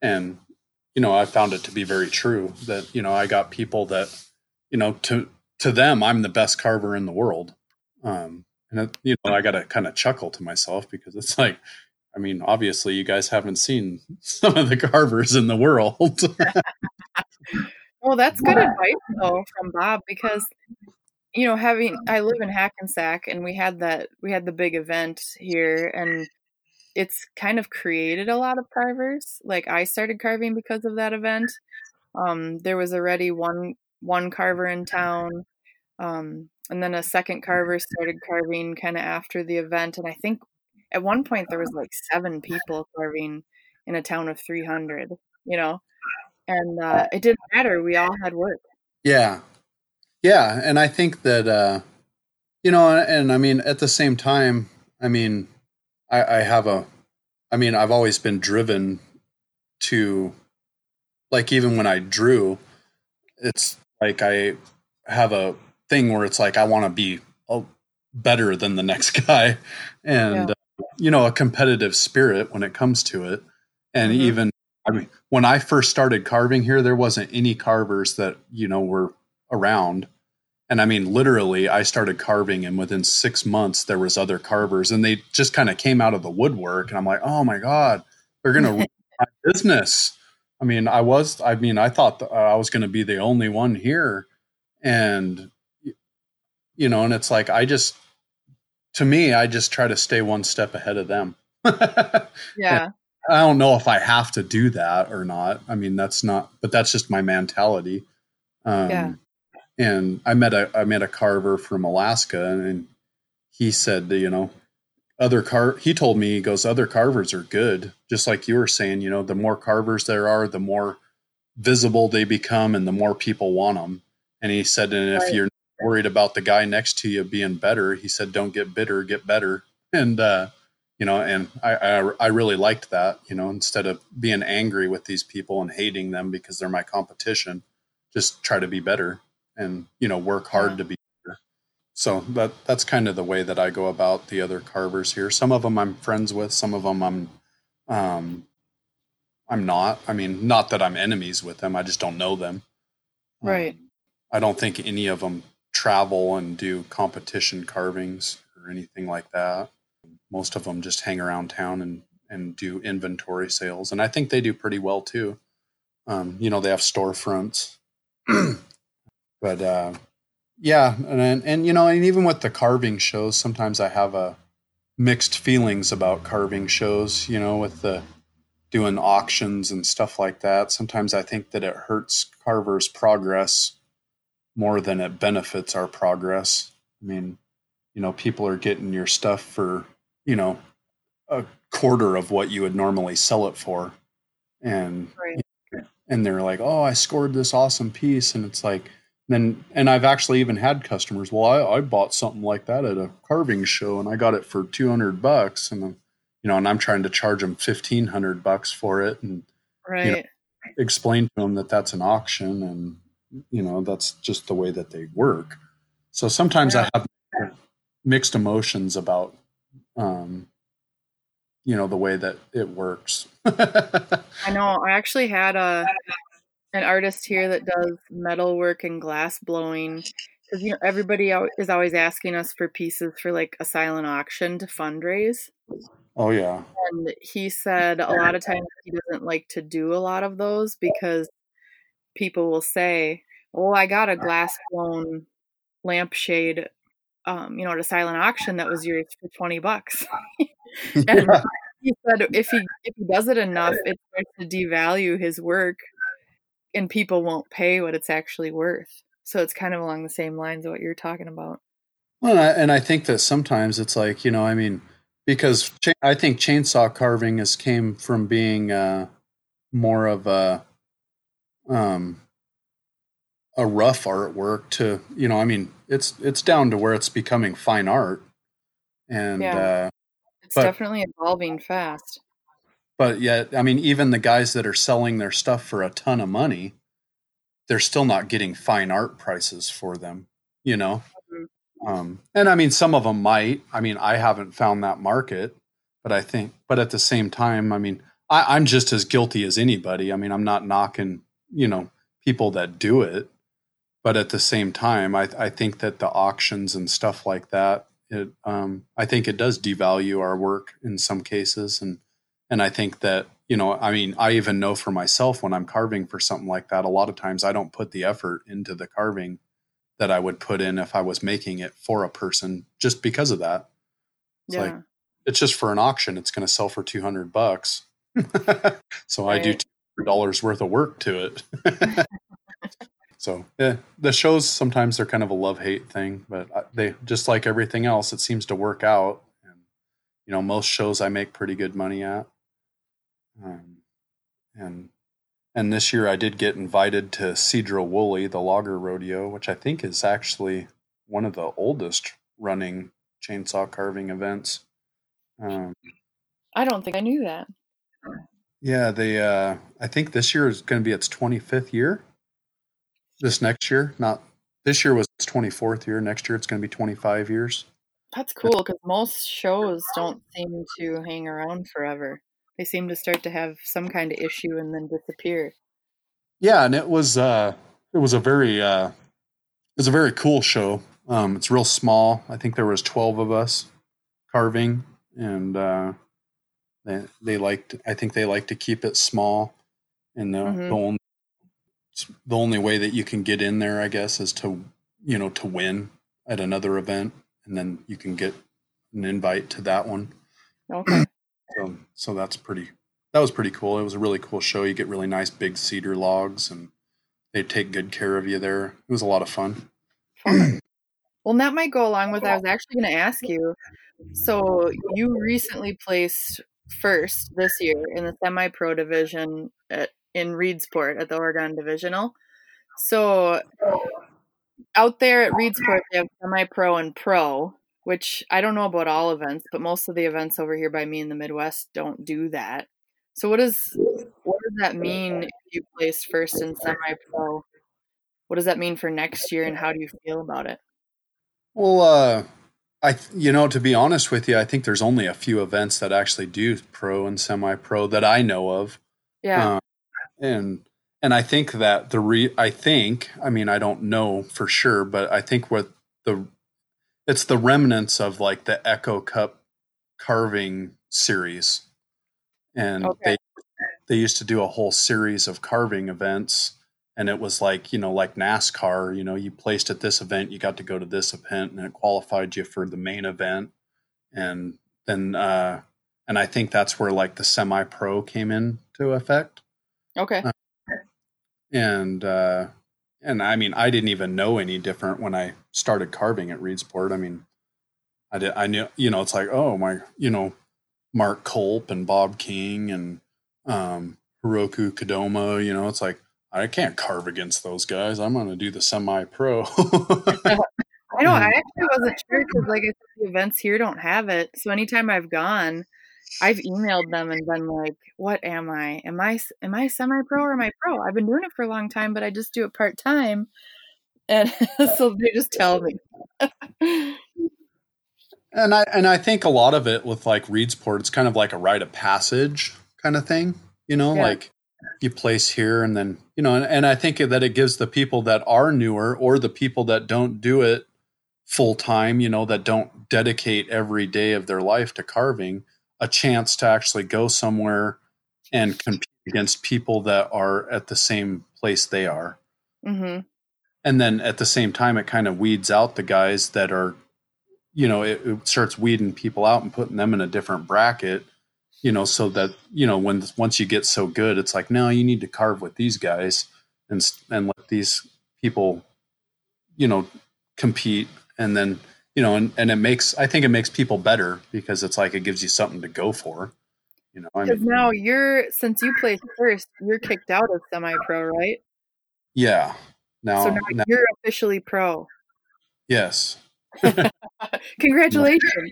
And you know, I found it to be very true that you know I got people that you know to to them I'm the best carver in the world. Um, and it, you know, I got to kind of chuckle to myself because it's like, I mean, obviously you guys haven't seen some of the carvers in the world. Well, that's good advice though from Bob because you know having I live in Hackensack and we had that we had the big event here and it's kind of created a lot of carvers. Like I started carving because of that event. Um, there was already one one carver in town, um, and then a second carver started carving kind of after the event. And I think at one point there was like seven people carving in a town of three hundred. You know, and uh, it didn't matter. We all had work. Yeah. Yeah. And I think that, uh, you know, and, and I mean, at the same time, I mean, I, I have a, I mean, I've always been driven to, like, even when I drew, it's like I have a thing where it's like I want to be oh, better than the next guy, and Yeah. uh, you know, a competitive spirit when it comes to it. And Mhm. even, I mean, when I first started carving here, there wasn't any carvers that you know were around. And I mean, literally, I started carving, and within six months, there was other carvers, and they just kind of came out of the woodwork. And I'm like, oh my god, they're gonna ruin my business. I mean, I was, I mean, I thought uh, I was going to be the only one here, and you know, and it's like I just, to me, I just try to stay one step ahead of them. Yeah. I don't know if I have to do that or not. I mean, that's not, but that's just my mentality. Um, Yeah. And I met a I met a carver from Alaska, and he said, you know, other car. He told me he goes, other carvers are good, just like you were saying. You know, the more carvers there are, the more visible they become, and the more people want them. And he said, and if Right. you're worried about the guy next to you being better, he said, don't get bitter, get better. And uh, you know, and I, I I really liked that. You know, instead of being angry with these people and hating them because they're my competition, just try to be better and you know work hard Yeah. to be better. So that that's kind of the way that I go about the other carvers here. Some of them I'm friends with, some of them I'm um I'm not. I mean, not that I'm enemies with them. I just don't know them. Right. Um, I don't think any of them travel and do competition carvings or anything like that. Most of them just hang around town and and do inventory sales, and I think they do pretty well too. Um, you know, they have storefronts, but uh, yeah, and and you know, and even with the carving shows, sometimes I have a mixed feelings about carving shows. You know, with the doing auctions and stuff like that. Sometimes I think that it hurts carvers' progress more than it benefits our progress. I mean, you know, people are getting your stuff for, you know, a quarter of what you would normally sell it for. And Right. and they're like, "Oh, I scored this awesome piece." And it's like then and I've actually even had customers, "Well, I, I bought something like that at a carving show and I got it for 200 bucks." And I'm, you know, and I'm trying to charge them 1500 bucks for it and Right. explain to them that that's an auction and you know that's just the way that they work so sometimes Yeah. i have mixed emotions about um you know the way that it works I know. I actually had a an artist here that does metal work and glass blowing because you know everybody is always asking us for pieces for like a silent auction to fundraise. oh yeah And he said a lot of times he doesn't like to do a lot of those because people will say, "Oh, I got a glass blown lampshade um, you know, at a silent auction that was yours for 20 bucks. and yeah. he said if he if he does it enough, it starts to devalue his work and people won't pay what it's actually worth. So it's kind of along the same lines of what you're talking about. Well, and I think that sometimes it's like, you know, I mean, because I think chainsaw carving has came from being uh, more of a um, a rough artwork to you know i mean it's it's down to where it's becoming fine art and yeah. uh it's but, definitely evolving fast but yet i mean even the guys that are selling their stuff for a ton of money they're still not getting fine art prices for them you know? Mm-hmm. um and i mean some of them might. I mean i haven't found that market but i think but at the same time i mean I, i'm just as guilty as anybody. I mean i'm not knocking you know people that do it but at the same time, I, I think that the auctions and stuff like that, it, um, I think it does devalue our work in some cases, and and I think that you know, I mean, I even know for myself when I'm carving for something like that, a lot of times I don't put the effort into the carving that I would put in if I was making it for a person, just because of that. It's yeah. like it's just for an auction; it's going to sell for two hundred bucks. so right. I do dollars worth of work to it. So yeah, the shows sometimes they're kind of a love hate thing, but they just like everything else, it seems to work out. And you know, most shows I make pretty good money at. Um, and and this year I did get invited to Sedro-Woolley, the logger rodeo, which I think is actually one of the oldest running chainsaw carving events. Um, I don't think I knew that. Yeah, they. Uh, I think this year is going to be its 25th year this next year. Not this year was its 24th year. Next year it's going to be 25 years. That's cool because most shows don't seem to hang around forever. They seem to start to have some kind of issue and then disappear. Yeah, and it was uh it was a very uh it was a very cool show. Um it's real small. I think there was 12 of us carving and uh they they liked I think they like to keep it small and the, mm-hmm. the only the only way that you can get in there, I guess, is to you know to win at another event, and then you can get an invite to that one. Okay. So so that's pretty. That was pretty cool. It was a really cool show. You get really nice big cedar logs, and they take good care of you there. It was a lot of fun. well, that might go along with. I was actually going to ask you. So you recently placed first this year in the semi-pro division at in Reedsport at the Oregon Divisional. So out there at Reedsport, they have semi pro and pro, which I don't know about all events, but most of the events over here by me in the Midwest don't do that. So what does what does that mean if you place first in semi pro? What does that mean for next year, and how do you feel about it? Well, uh, I you know to be honest with you, I think there's only a few events that actually do pro and semi pro that I know of. Yeah. Uh, and and I think that the re I think I mean I don't know for sure, but I think what the it's the remnants of like the Echo Cup carving series, and okay. they they used to do a whole series of carving events and it was like you know like nascar you know you placed at this event you got to go to this event and it qualified you for the main event and then uh and i think that's where like the semi pro came into effect Okay. Uh, and uh, and I mean, I didn't even know any different when I started carving at Reedsport. I mean, I did. I knew, you know, it's like, oh my, you know, Mark Colp and Bob King and um, Hiroku Kodama. You know, it's like I can't carve against those guys. I'm going to do the semi-pro. I know. I actually wasn't sure because, like I said, the events here don't have it. So anytime I've gone, I've emailed them and been like, "What am I? Am I am I semi pro or am I pro? I've been doing it for a long time, but I just do it part time." And so they just tell me. and I and I think a lot of it with like Reedsport, it's kind of like a rite of passage kind of thing. You know, yeah. like you place here and then you know, and, and I think that it gives the people that are newer or the people that don't do it full time, you know, that don't dedicate every day of their life to carving a chance to actually go somewhere and compete against people that are at the same place they are. Mm-hmm. And then at the same time, it kind of weeds out the guys that are you know, it, it starts weeding people out and putting them in a different bracket, you know, so that, you know, when once you get so good, it's like, no, you need to carve with these guys and, and let these people, you know, compete. And then, you know, and, and it makes, I think it makes people better because it's like, it gives you something to go for. You know, because now you're since you placed first, you're kicked out of semi-pro, right? Yeah. Now, so now, now you're officially pro. Yes. Congratulations.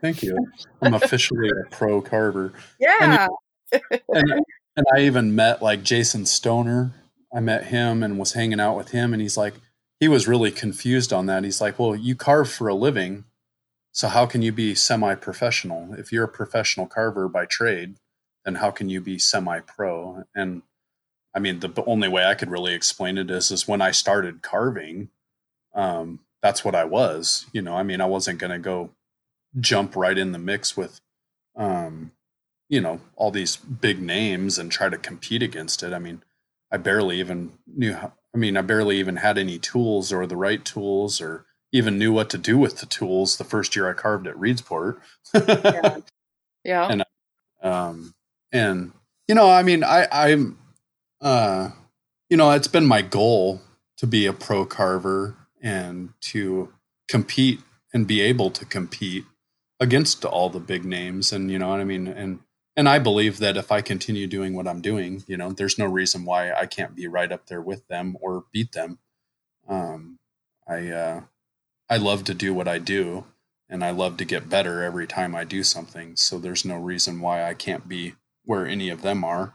Thank you. I'm officially a pro carver. Yeah. And, and, and I even met like Jason Stoner. I met him and was hanging out with him, and he's like, he was really confused on that. He's like, well, you carve for a living. So how can you be semi-professional? If you're a professional carver by trade, then how can you be semi-pro? And I mean, the only way I could really explain it is, is when I started carving, um, that's what I was. You know, I mean, I wasn't going to go jump right in the mix with, um, you know, all these big names and try to compete against it. I mean, I barely even knew how, I mean, I barely even had any tools or the right tools or even knew what to do with the tools the first year I carved at Reedsport. yeah. yeah. And, um, and, you know, I mean, I, I'm, uh, you know, it's been my goal to be a pro carver and to compete and be able to compete against all the big names and you know what i mean and and i believe that if i continue doing what i'm doing you know there's no reason why i can't be right up there with them or beat them. Um i uh i love to do what i do and i love to get better every time i do something. So there's no reason why i can't be where any of them are.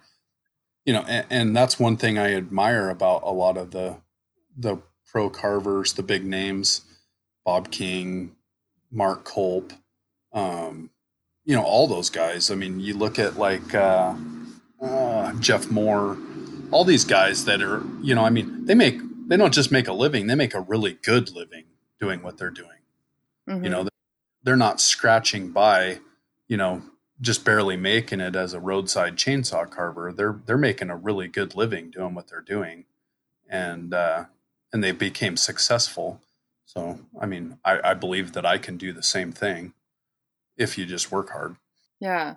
You know and, and that's one thing i admire about a lot of the the pro carvers, the big names, Bob King, Mark Colp, um, you know, all those guys. I mean, you look at like uh, uh, Jeff Moore, all these guys that are, you know, I mean, they make, they don't just make a living, they make a really good living doing what they're doing. Mm-hmm. You know, they're not scratching by, you know, just barely making it as a roadside chainsaw carver. They're they're making a really good living doing what they're doing, and uh, and they became successful. So, I mean, I, I believe that I can do the same thing if you just work hard. Yeah.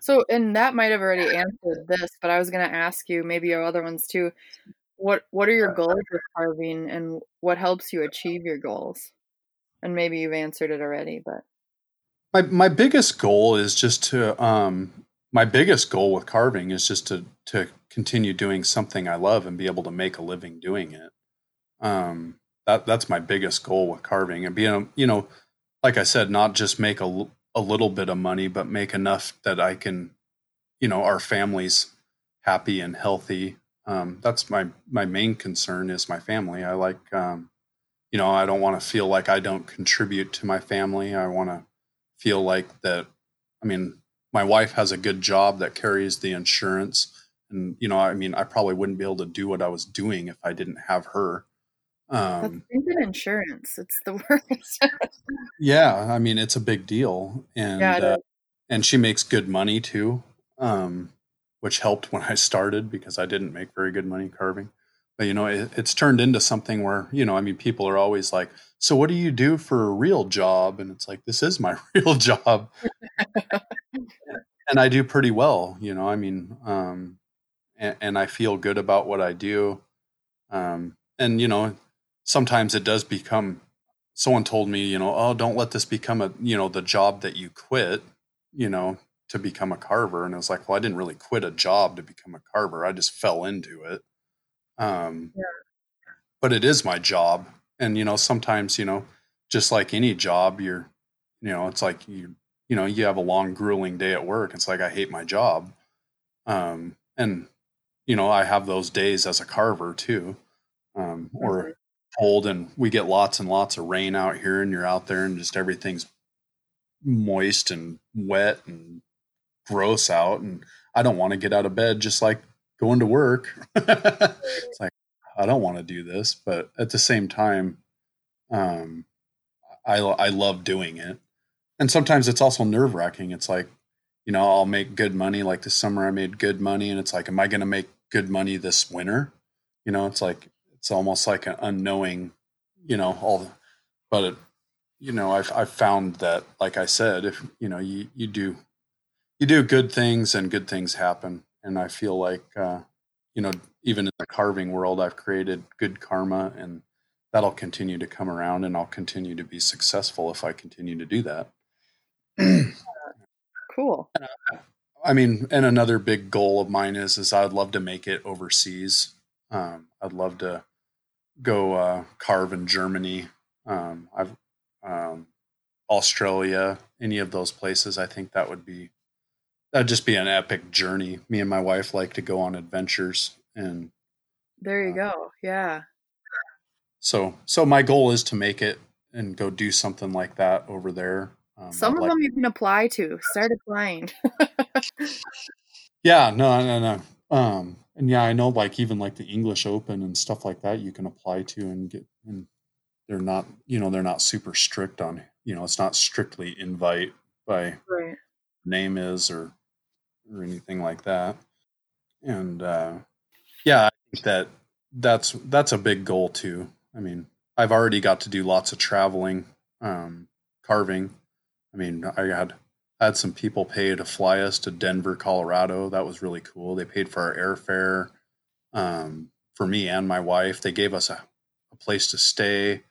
So, and that might have already answered this, but I was going to ask you, maybe your other ones too. What What are your goals with carving, and what helps you achieve your goals? And maybe you've answered it already, but my my biggest goal is just to um my biggest goal with carving is just to to continue doing something I love and be able to make a living doing it. Um, that that's my biggest goal with carving and being, you know, like I said, not just make a, a little bit of money, but make enough that I can, you know, our families happy and healthy. Um, that's my my main concern is my family. I like, um, you know, I don't want to feel like I don't contribute to my family. I want to feel like that. I mean, my wife has a good job that carries the insurance, and you know, I mean, I probably wouldn't be able to do what I was doing if I didn't have her. Um, That's insurance. It's the worst. yeah, I mean it's a big deal, and uh, and she makes good money too, um, which helped when I started because I didn't make very good money carving. But you know, it, it's turned into something where you know, I mean, people are always like, "So what do you do for a real job?" And it's like, "This is my real job," and I do pretty well. You know, I mean, um, and, and I feel good about what I do. Um, and you know sometimes it does become someone told me you know oh don't let this become a you know the job that you quit you know to become a carver and i was like well i didn't really quit a job to become a carver i just fell into it. Um yeah. but it is my job and you know sometimes you know just like any job you're you know it's like you you know you have a long grueling day at work it's like i hate my job. Um and you know i have those days as a carver too um or mm-hmm cold and we get lots and lots of rain out here and you're out there and just everything's moist and wet and gross out and I don't want to get out of bed just like going to work. it's like I don't want to do this, but at the same time um I I love doing it. And sometimes it's also nerve-wracking. It's like, you know, I'll make good money like this summer I made good money and it's like am I going to make good money this winter? You know, it's like it's almost like an unknowing, you know, all the, but it, you know, I've I've found that, like I said, if you know you you do you do good things and good things happen, and I feel like uh, you know even in the carving world, I've created good karma, and that'll continue to come around, and I'll continue to be successful if I continue to do that. cool. I mean, and another big goal of mine is is I'd love to make it overseas. Um, I'd love to go uh, carve in Germany. Um, I've um, Australia, any of those places. I think that would be that'd just be an epic journey. Me and my wife like to go on adventures, and there you uh, go. Yeah. So, so my goal is to make it and go do something like that over there. Um, Some of like, them you can apply to. Start applying. yeah. No. No. No. Um, and yeah, I know like even like the English Open and stuff like that you can apply to and get and they're not you know they're not super strict on you know it's not strictly invite by right. name is or or anything like that. And uh yeah i think that that's that's a big goal too. I mean i've already got to do lots of traveling um carving. I mean i had had some people pay to fly us to denver colorado that was really cool they paid for our airfare um for me and my wife they gave us a, a place to stay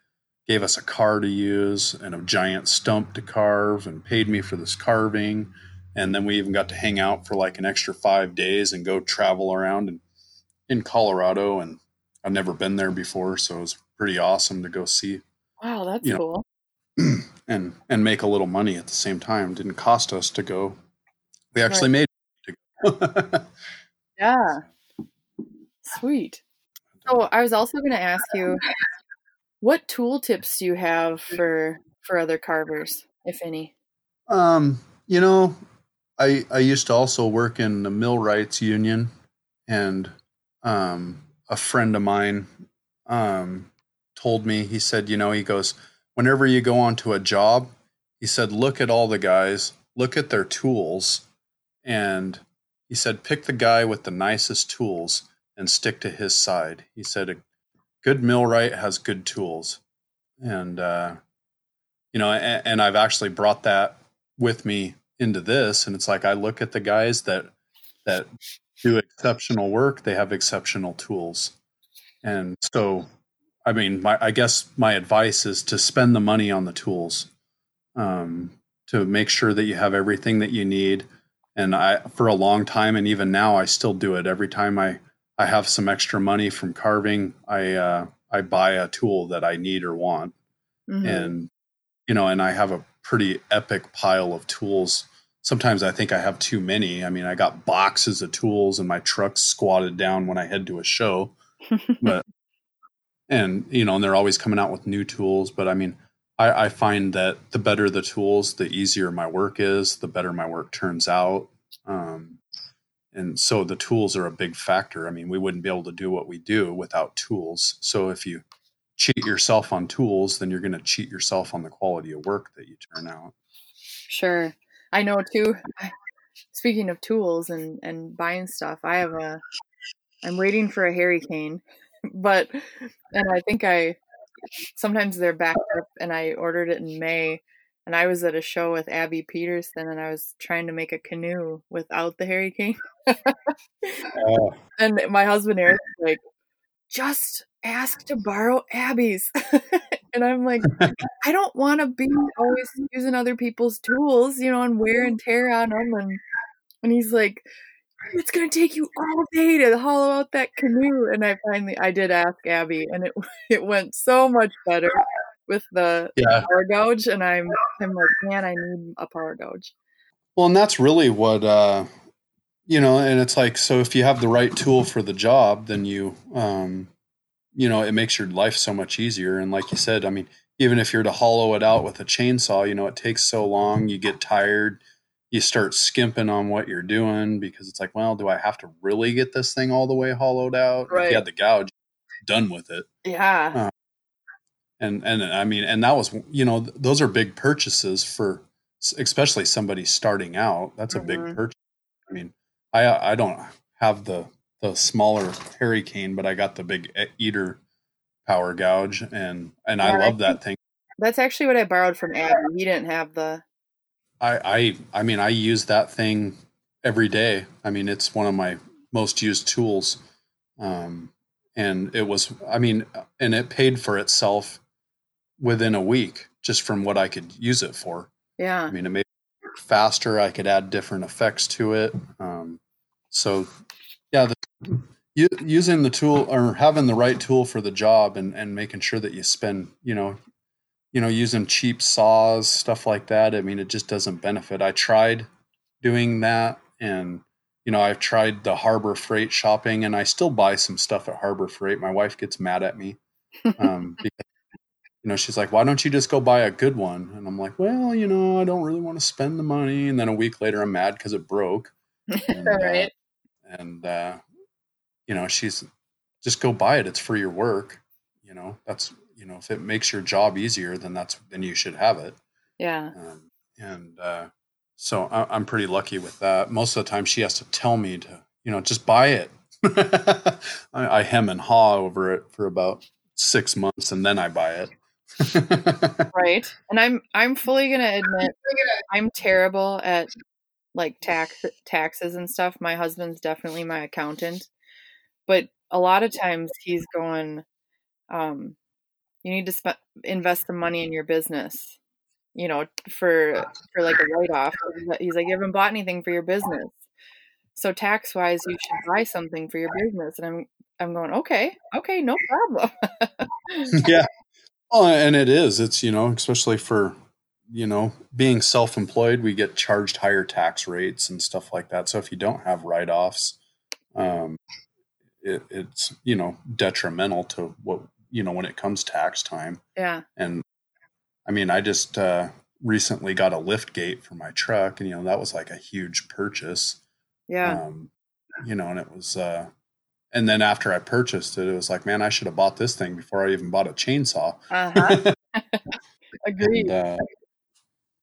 gave us a car to use and a giant stump to carve and paid me for this carving. And then we even got to hang out for like an extra five days and go travel around in, in Colorado. And I've never been there before, so it was pretty awesome to go see. Wow, that's cool. Know, and and make a little money at the same time. Didn't cost us to go. We actually right. made. yeah. Sweet. So I was also going to ask you what tool tips do you have for for other carvers, if any? Um, you know, I I used to also work in the millwrights union, and um, a friend of mine um, told me he said, you know, he goes, whenever you go onto a job, he said, look at all the guys, look at their tools, and he said, pick the guy with the nicest tools and stick to his side. He said, a good millwright has good tools, and uh, you know, and, and I've actually brought that with me into this, and it's like I look at the guys that that do exceptional work, they have exceptional tools, and so I mean, my I guess my advice is to spend the money on the tools, um, to make sure that you have everything that you need. And I, for a long time, and even now, I still do it every time I I have some extra money from carving, I uh, I buy a tool that I need or want, mm-hmm. and you know, and I have a pretty epic pile of tools. Sometimes I think I have too many. I mean, I got boxes of tools and my truck's squatted down when I head to a show, but and you know, and they're always coming out with new tools. But I mean, I, I find that the better the tools, the easier my work is, the better my work turns out. Um, and so the tools are a big factor. I mean, we wouldn't be able to do what we do without tools. So if you cheat yourself on tools, then you're going to cheat yourself on the quality of work that you turn out. Sure. I know too. Speaking of tools and and buying stuff, I have a I'm waiting for a Hurricane, but and I think I sometimes they're backed up and I ordered it in May and I was at a show with Abby Peterson and I was trying to make a canoe without the Hurricane. oh. And my husband Eric like, just ask to borrow Abby's. and I'm like, I don't want to be always using other people's tools, you know, and wear and tear on them. And, and he's like, it's going to take you all day to hollow out that canoe. And I finally, I did ask Abby and it, it went so much better with the yeah. power gouge, and I'm I'm like, man, I need a power gouge. Well, and that's really what uh, you know, and it's like, so if you have the right tool for the job, then you, um, you know, it makes your life so much easier. And like you said, I mean, even if you're to hollow it out with a chainsaw, you know, it takes so long, you get tired, you start skimping on what you're doing because it's like, well, do I have to really get this thing all the way hollowed out? Right. If you had the gouge, done with it. Yeah. Uh, and and I mean, and that was you know those are big purchases for especially somebody starting out. That's a mm-hmm. big purchase. I mean, I I don't have the the smaller Hurricane, but I got the big eater power gouge, and and yeah, I love I that thing. That's actually what I borrowed from Abby. He didn't have the. I I I mean I use that thing every day. I mean it's one of my most used tools. Um, and it was I mean and it paid for itself within a week just from what I could use it for. Yeah. I mean it made it faster. I could add different effects to it. Um, so yeah, the, using the tool or having the right tool for the job and, and making sure that you spend, you know, you know, using cheap saws, stuff like that. I mean, it just doesn't benefit. I tried doing that and, you know, I've tried the Harbor Freight shopping and I still buy some stuff at Harbor Freight. My wife gets mad at me. Um, because, you know, she's like, why don't you just go buy a good one? And I'm like, well, you know, I don't really want to spend the money. And then a week later, I'm mad because it broke. And, right. Uh, and, uh, you know, she's just go buy it. It's for your work. You know, that's, you know, if it makes your job easier, then that's, then you should have it. Yeah. Um, and, uh, so I, I'm pretty lucky with that. Most of the time she has to tell me to, you know, just buy it. I, I hem and haw over it for about six months and then I buy it. right. And I'm I'm fully gonna admit I'm terrible at like tax taxes and stuff. My husband's definitely my accountant. But a lot of times he's going, um, you need to sp- invest the money in your business, you know, for for like a write off. He's like, you haven't bought anything for your business, so tax wise, you should buy something for your business. And I'm I'm going, okay, okay, no problem. yeah. Oh, and it is. It's you know, especially for you know being self-employed, we get charged higher tax rates and stuff like that. So if you don't have write-offs, um, it, it's you know detrimental to what you know when it comes tax time. Yeah. And I mean, I just uh, recently got a lift gate for my truck, and you know that was like a huge purchase. Yeah. Um, you know, and it was. Uh, and then after I purchased it, it was like, man, I should have bought this thing before I even bought a chainsaw. Uh-huh. Agreed. and, uh,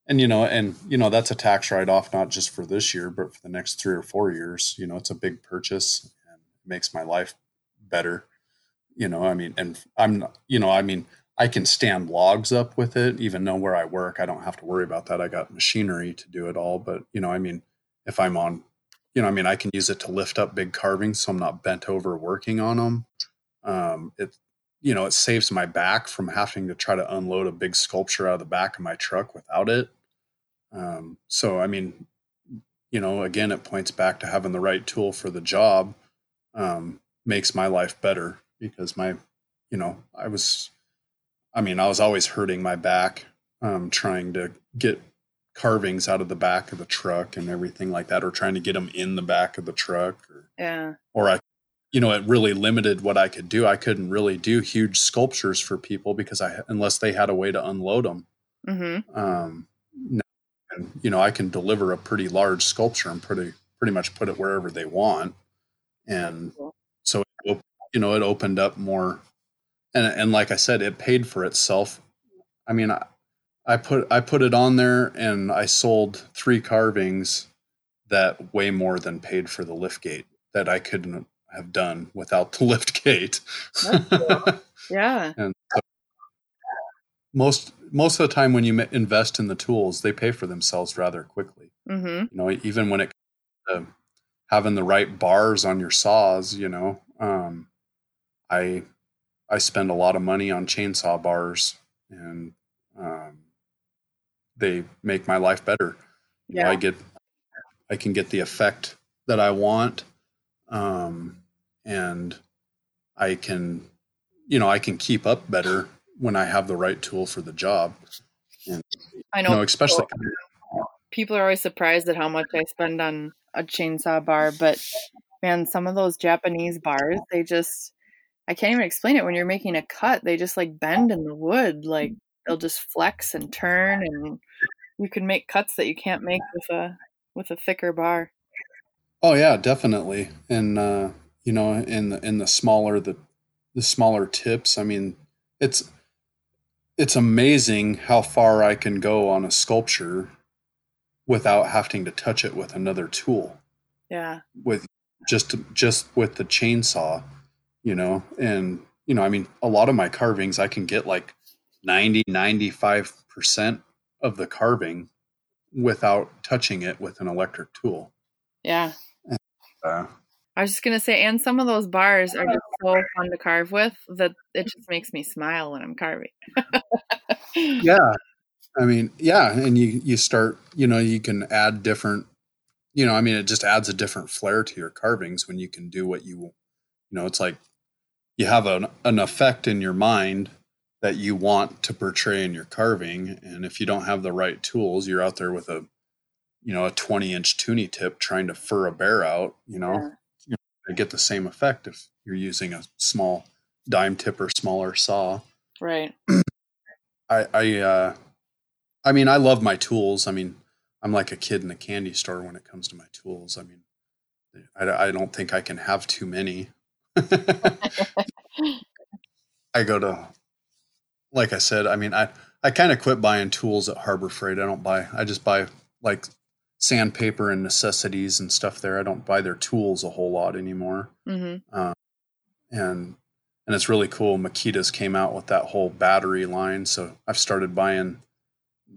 and you know, and you know, that's a tax write off not just for this year, but for the next three or four years. You know, it's a big purchase and makes my life better. You know, I mean, and I'm, you know, I mean, I can stand logs up with it, even though where I work, I don't have to worry about that. I got machinery to do it all. But, you know, I mean, if I'm on, you know, I mean, I can use it to lift up big carvings so I'm not bent over working on them. Um, it, you know, it saves my back from having to try to unload a big sculpture out of the back of my truck without it. Um, so, I mean, you know, again, it points back to having the right tool for the job um, makes my life better because my, you know, I was, I mean, I was always hurting my back um, trying to get carvings out of the back of the truck and everything like that, or trying to get them in the back of the truck. Or, yeah. Or I, you know, it really limited what I could do. I couldn't really do huge sculptures for people because I, unless they had a way to unload them. Mm-hmm. Um, and you know, I can deliver a pretty large sculpture and pretty pretty much put it wherever they want and so you know it opened up more and and like i said it paid for itself i mean i, I put i put it on there and i sold three carvings that way more than paid for the lift gate that i couldn't have done without the lift gate cool. yeah and so most most of the time when you invest in the tools they pay for themselves rather quickly mm-hmm. you know even when it uh, having the right bars on your saws, you know. Um, I I spend a lot of money on chainsaw bars, and um, they make my life better. You yeah. know, I get I can get the effect that I want, um, and I can, you know, I can keep up better when I have the right tool for the job. And, I know, you know especially people are always surprised at how much I spend on a chainsaw bar, but man, some of those Japanese bars, they just I can't even explain it when you're making a cut. They just like bend in the wood, like they'll just flex and turn and you can make cuts that you can't make with a with a thicker bar. Oh yeah, definitely. And uh, you know, in the in the smaller the the smaller tips, I mean, it's it's amazing how far I can go on a sculpture without having to touch it with another tool. Yeah. With just just with the chainsaw, you know, and you know, I mean, a lot of my carvings I can get like 90, 95% of the carving without touching it with an electric tool. Yeah. Uh, I was just gonna say, and some of those bars are just so fun to carve with that it just makes me smile when I'm carving. yeah. I mean, yeah, and you you start, you know, you can add different you know, I mean, it just adds a different flair to your carvings when you can do what you, you know, it's like you have an, an effect in your mind that you want to portray in your carving. And if you don't have the right tools, you're out there with a, you know, a 20 inch tuny tip trying to fur a bear out, you know, yeah. you get the same effect if you're using a small dime tip or smaller saw. Right. I, I, uh, I mean, I love my tools. I mean, I'm like a kid in a candy store when it comes to my tools. I mean, I, I don't think I can have too many. Go to, like I said, I mean, I, I kind of quit buying tools at Harbor Freight. I don't buy, I just buy like sandpaper and necessities and stuff there. I don't buy their tools a whole lot anymore. Mm-hmm. Um, and, and it's really cool. Makita's came out with that whole battery line. So I've started buying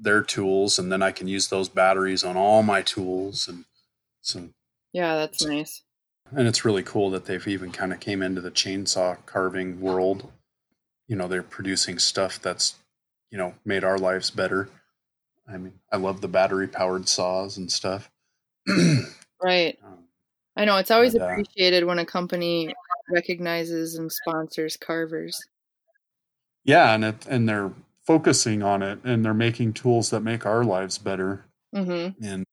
their tools and then I can use those batteries on all my tools and so yeah that's nice and it's really cool that they've even kind of came into the chainsaw carving world you know they're producing stuff that's you know made our lives better. I mean I love the battery powered saws and stuff. Right. Um, I know it's always and, uh, appreciated when a company recognizes and sponsors carvers. Yeah and it, and they're focusing on it and they're making tools that make our lives better. Mm-hmm. and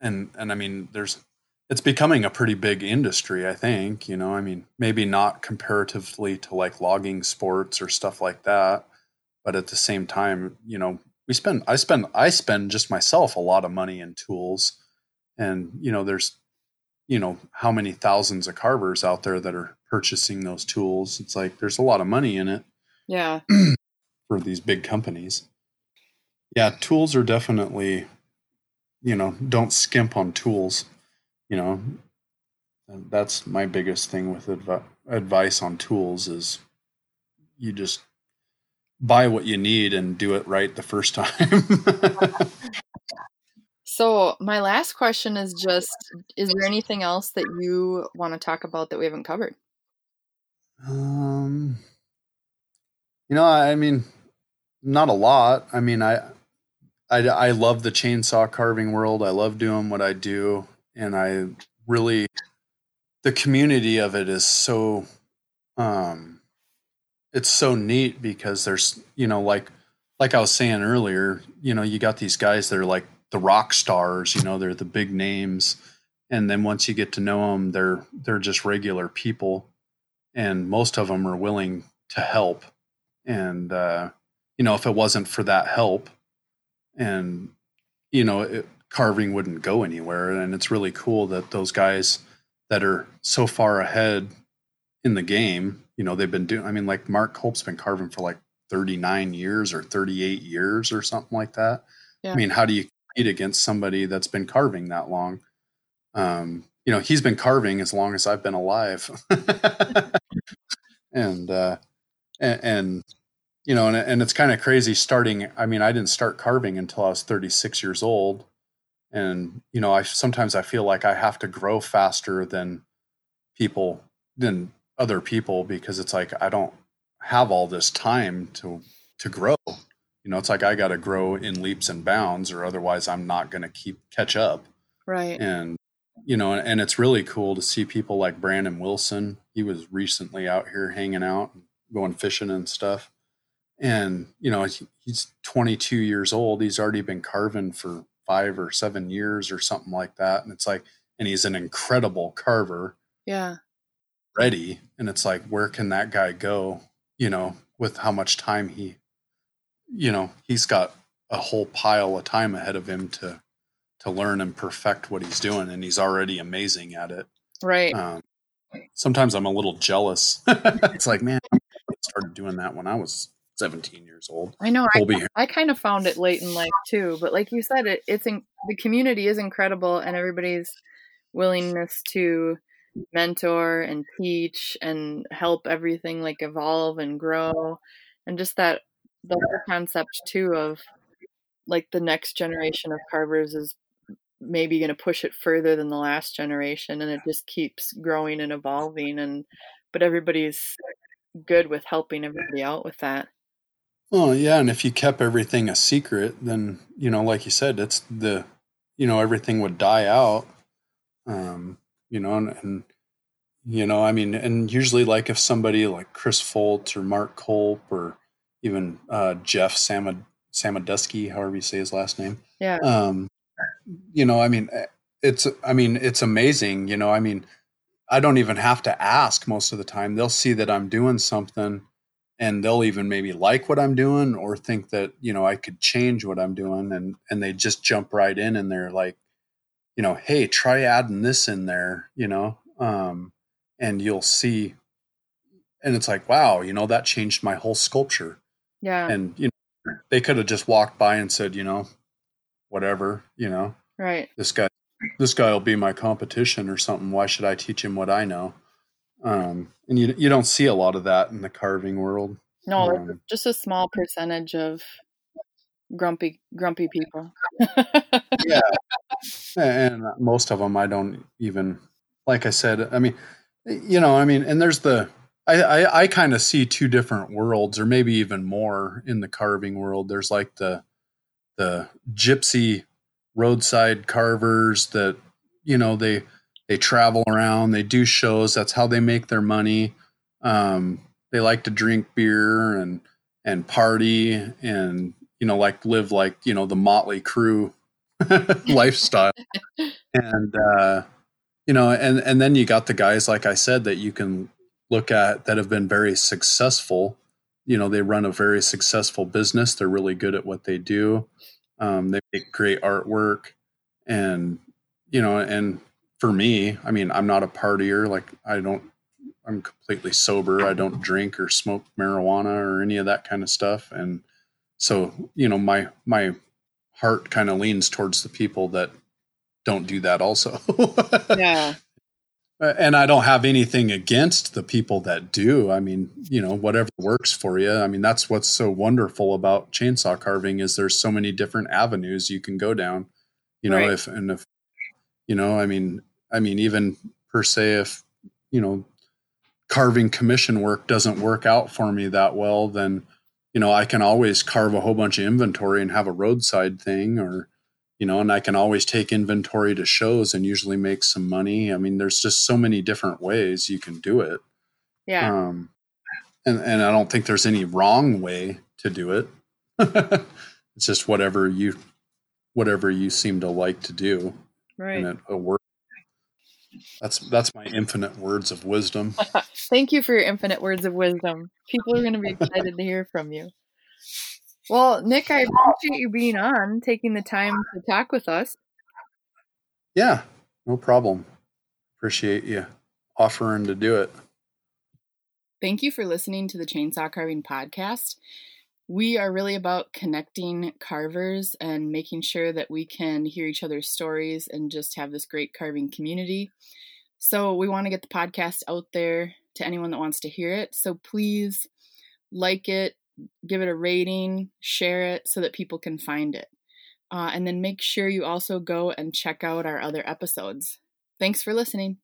and and i mean there's it's becoming a pretty big industry i think you know i mean maybe not comparatively to like logging sports or stuff like that but at the same time you know we spend i spend i spend just myself a lot of money in tools and you know there's you know how many thousands of carvers out there that are purchasing those tools it's like there's a lot of money in it yeah for these big companies. Yeah, tools are definitely, you know, don't skimp on tools. You know, that's my biggest thing with adv- advice on tools is you just buy what you need and do it right the first time. so, my last question is just is there anything else that you want to talk about that we haven't covered? Um you know, I mean, not a lot. I mean, I, I, I love the chainsaw carving world. I love doing what I do, and I really, the community of it is so, um, it's so neat because there's, you know, like, like I was saying earlier, you know, you got these guys that are like the rock stars. You know, they're the big names, and then once you get to know them, they're they're just regular people, and most of them are willing to help and uh, you know if it wasn't for that help and you know it, carving wouldn't go anywhere and it's really cool that those guys that are so far ahead in the game you know they've been doing i mean like mark colp's been carving for like 39 years or 38 years or something like that yeah. i mean how do you compete against somebody that's been carving that long um, you know he's been carving as long as i've been alive and uh and, and you know, and, and it's kind of crazy starting. I mean, I didn't start carving until I was 36 years old. And, you know, I sometimes I feel like I have to grow faster than people, than other people, because it's like I don't have all this time to to grow. You know, it's like I got to grow in leaps and bounds, or otherwise I'm not going to keep catch up. Right. And you know, and, and it's really cool to see people like Brandon Wilson. He was recently out here hanging out, going fishing and stuff and you know he's 22 years old he's already been carving for five or seven years or something like that and it's like and he's an incredible carver yeah. ready and it's like where can that guy go you know with how much time he you know he's got a whole pile of time ahead of him to to learn and perfect what he's doing and he's already amazing at it. Right. Um, sometimes i'm a little jealous. It's like man I started doing that when i was 17 years old. I know. I, I, kind of found it late in life too, but like you said, it, it's in, the community is incredible, and everybody's willingness to mentor and teach and help everything like evolve and grow, and just that the whole concept too of like the next generation of carvers is maybe going to push it further than the last generation and it just keeps growing and evolving and but everybody's good with helping everybody out with that well yeah and if you kept everything a secret then you know like you said it's the you know everything would die out um you know and, and you know i mean and usually like if somebody like chris Foltz or mark Colp or even uh jeff Samad- Samudosky however you say his last name yeah um you know, I mean, eh, it's, I mean, it's amazing. You know, I mean, I don't even have to ask most of the time. They'll see that I'm doing something and they'll even maybe like what I'm doing or think that, you know, I could change what I'm doing and, and they just jump right in and they're like, you know, hey, try adding this in there, you know, um, and you'll see. And it's like, wow, you know, that changed my whole sculpture. Yeah. And, you know, they could have just walked by and said, you know, whatever, you know. Right. This guy this guy will be my competition or something. Why should I teach him what I know? Um, and you you don't see a lot of that in the carving world. No, um, just a small percentage of grumpy grumpy people. yeah. And most of them I don't even like I said, I mean, you know, I mean, and there's the I, I, I kind of see two different worlds, or maybe even more in the carving world. There's like the the gypsy roadside carvers that you know they they travel around they do shows that's how they make their money. Um, they like to drink beer and and party and you know like live like you know the Mötley Crüe lifestyle. And uh you know and and then you got the guys like i said that you can look at that have been very successful. You know they run a very successful business. They're really good at what they do. Um, they make great artwork and you know and for me i mean i'm not a partier like i don't i'm completely sober i don't drink or smoke marijuana or any of that kind of stuff and so you know my my heart kind of leans towards the people that don't do that also yeah and I don't have anything against the people that do. I mean, you know, whatever works for you. I mean, that's what's so wonderful about chainsaw carving is there's so many different avenues you can go down. You know, right. if and if you know, I mean, I mean, even per se, if you know, carving commission work doesn't work out for me that well, then you know, I can always carve a whole bunch of inventory and have a roadside thing or you know, and I can always take inventory to shows and usually make some money. I mean, there's just so many different ways you can do it. Yeah. Um, and and I don't think there's any wrong way to do it. it's just whatever you whatever you seem to like to do. Right. And it, a word. That's that's my infinite words of wisdom. Thank you for your infinite words of wisdom. People are going to be excited to hear from you. Well, Nick, I appreciate you being on, taking the time to talk with us. Yeah, no problem. Appreciate you offering to do it. Thank you for listening to the Chainsaw Carving Podcast. We are really about connecting carvers and making sure that we can hear each other's stories and just have this great carving community. So, we want to get the podcast out there to anyone that wants to hear it. So, please like it, give it a rating, share it so that people can find it. Uh, and then make sure you also go and check out our other episodes. Thanks for listening.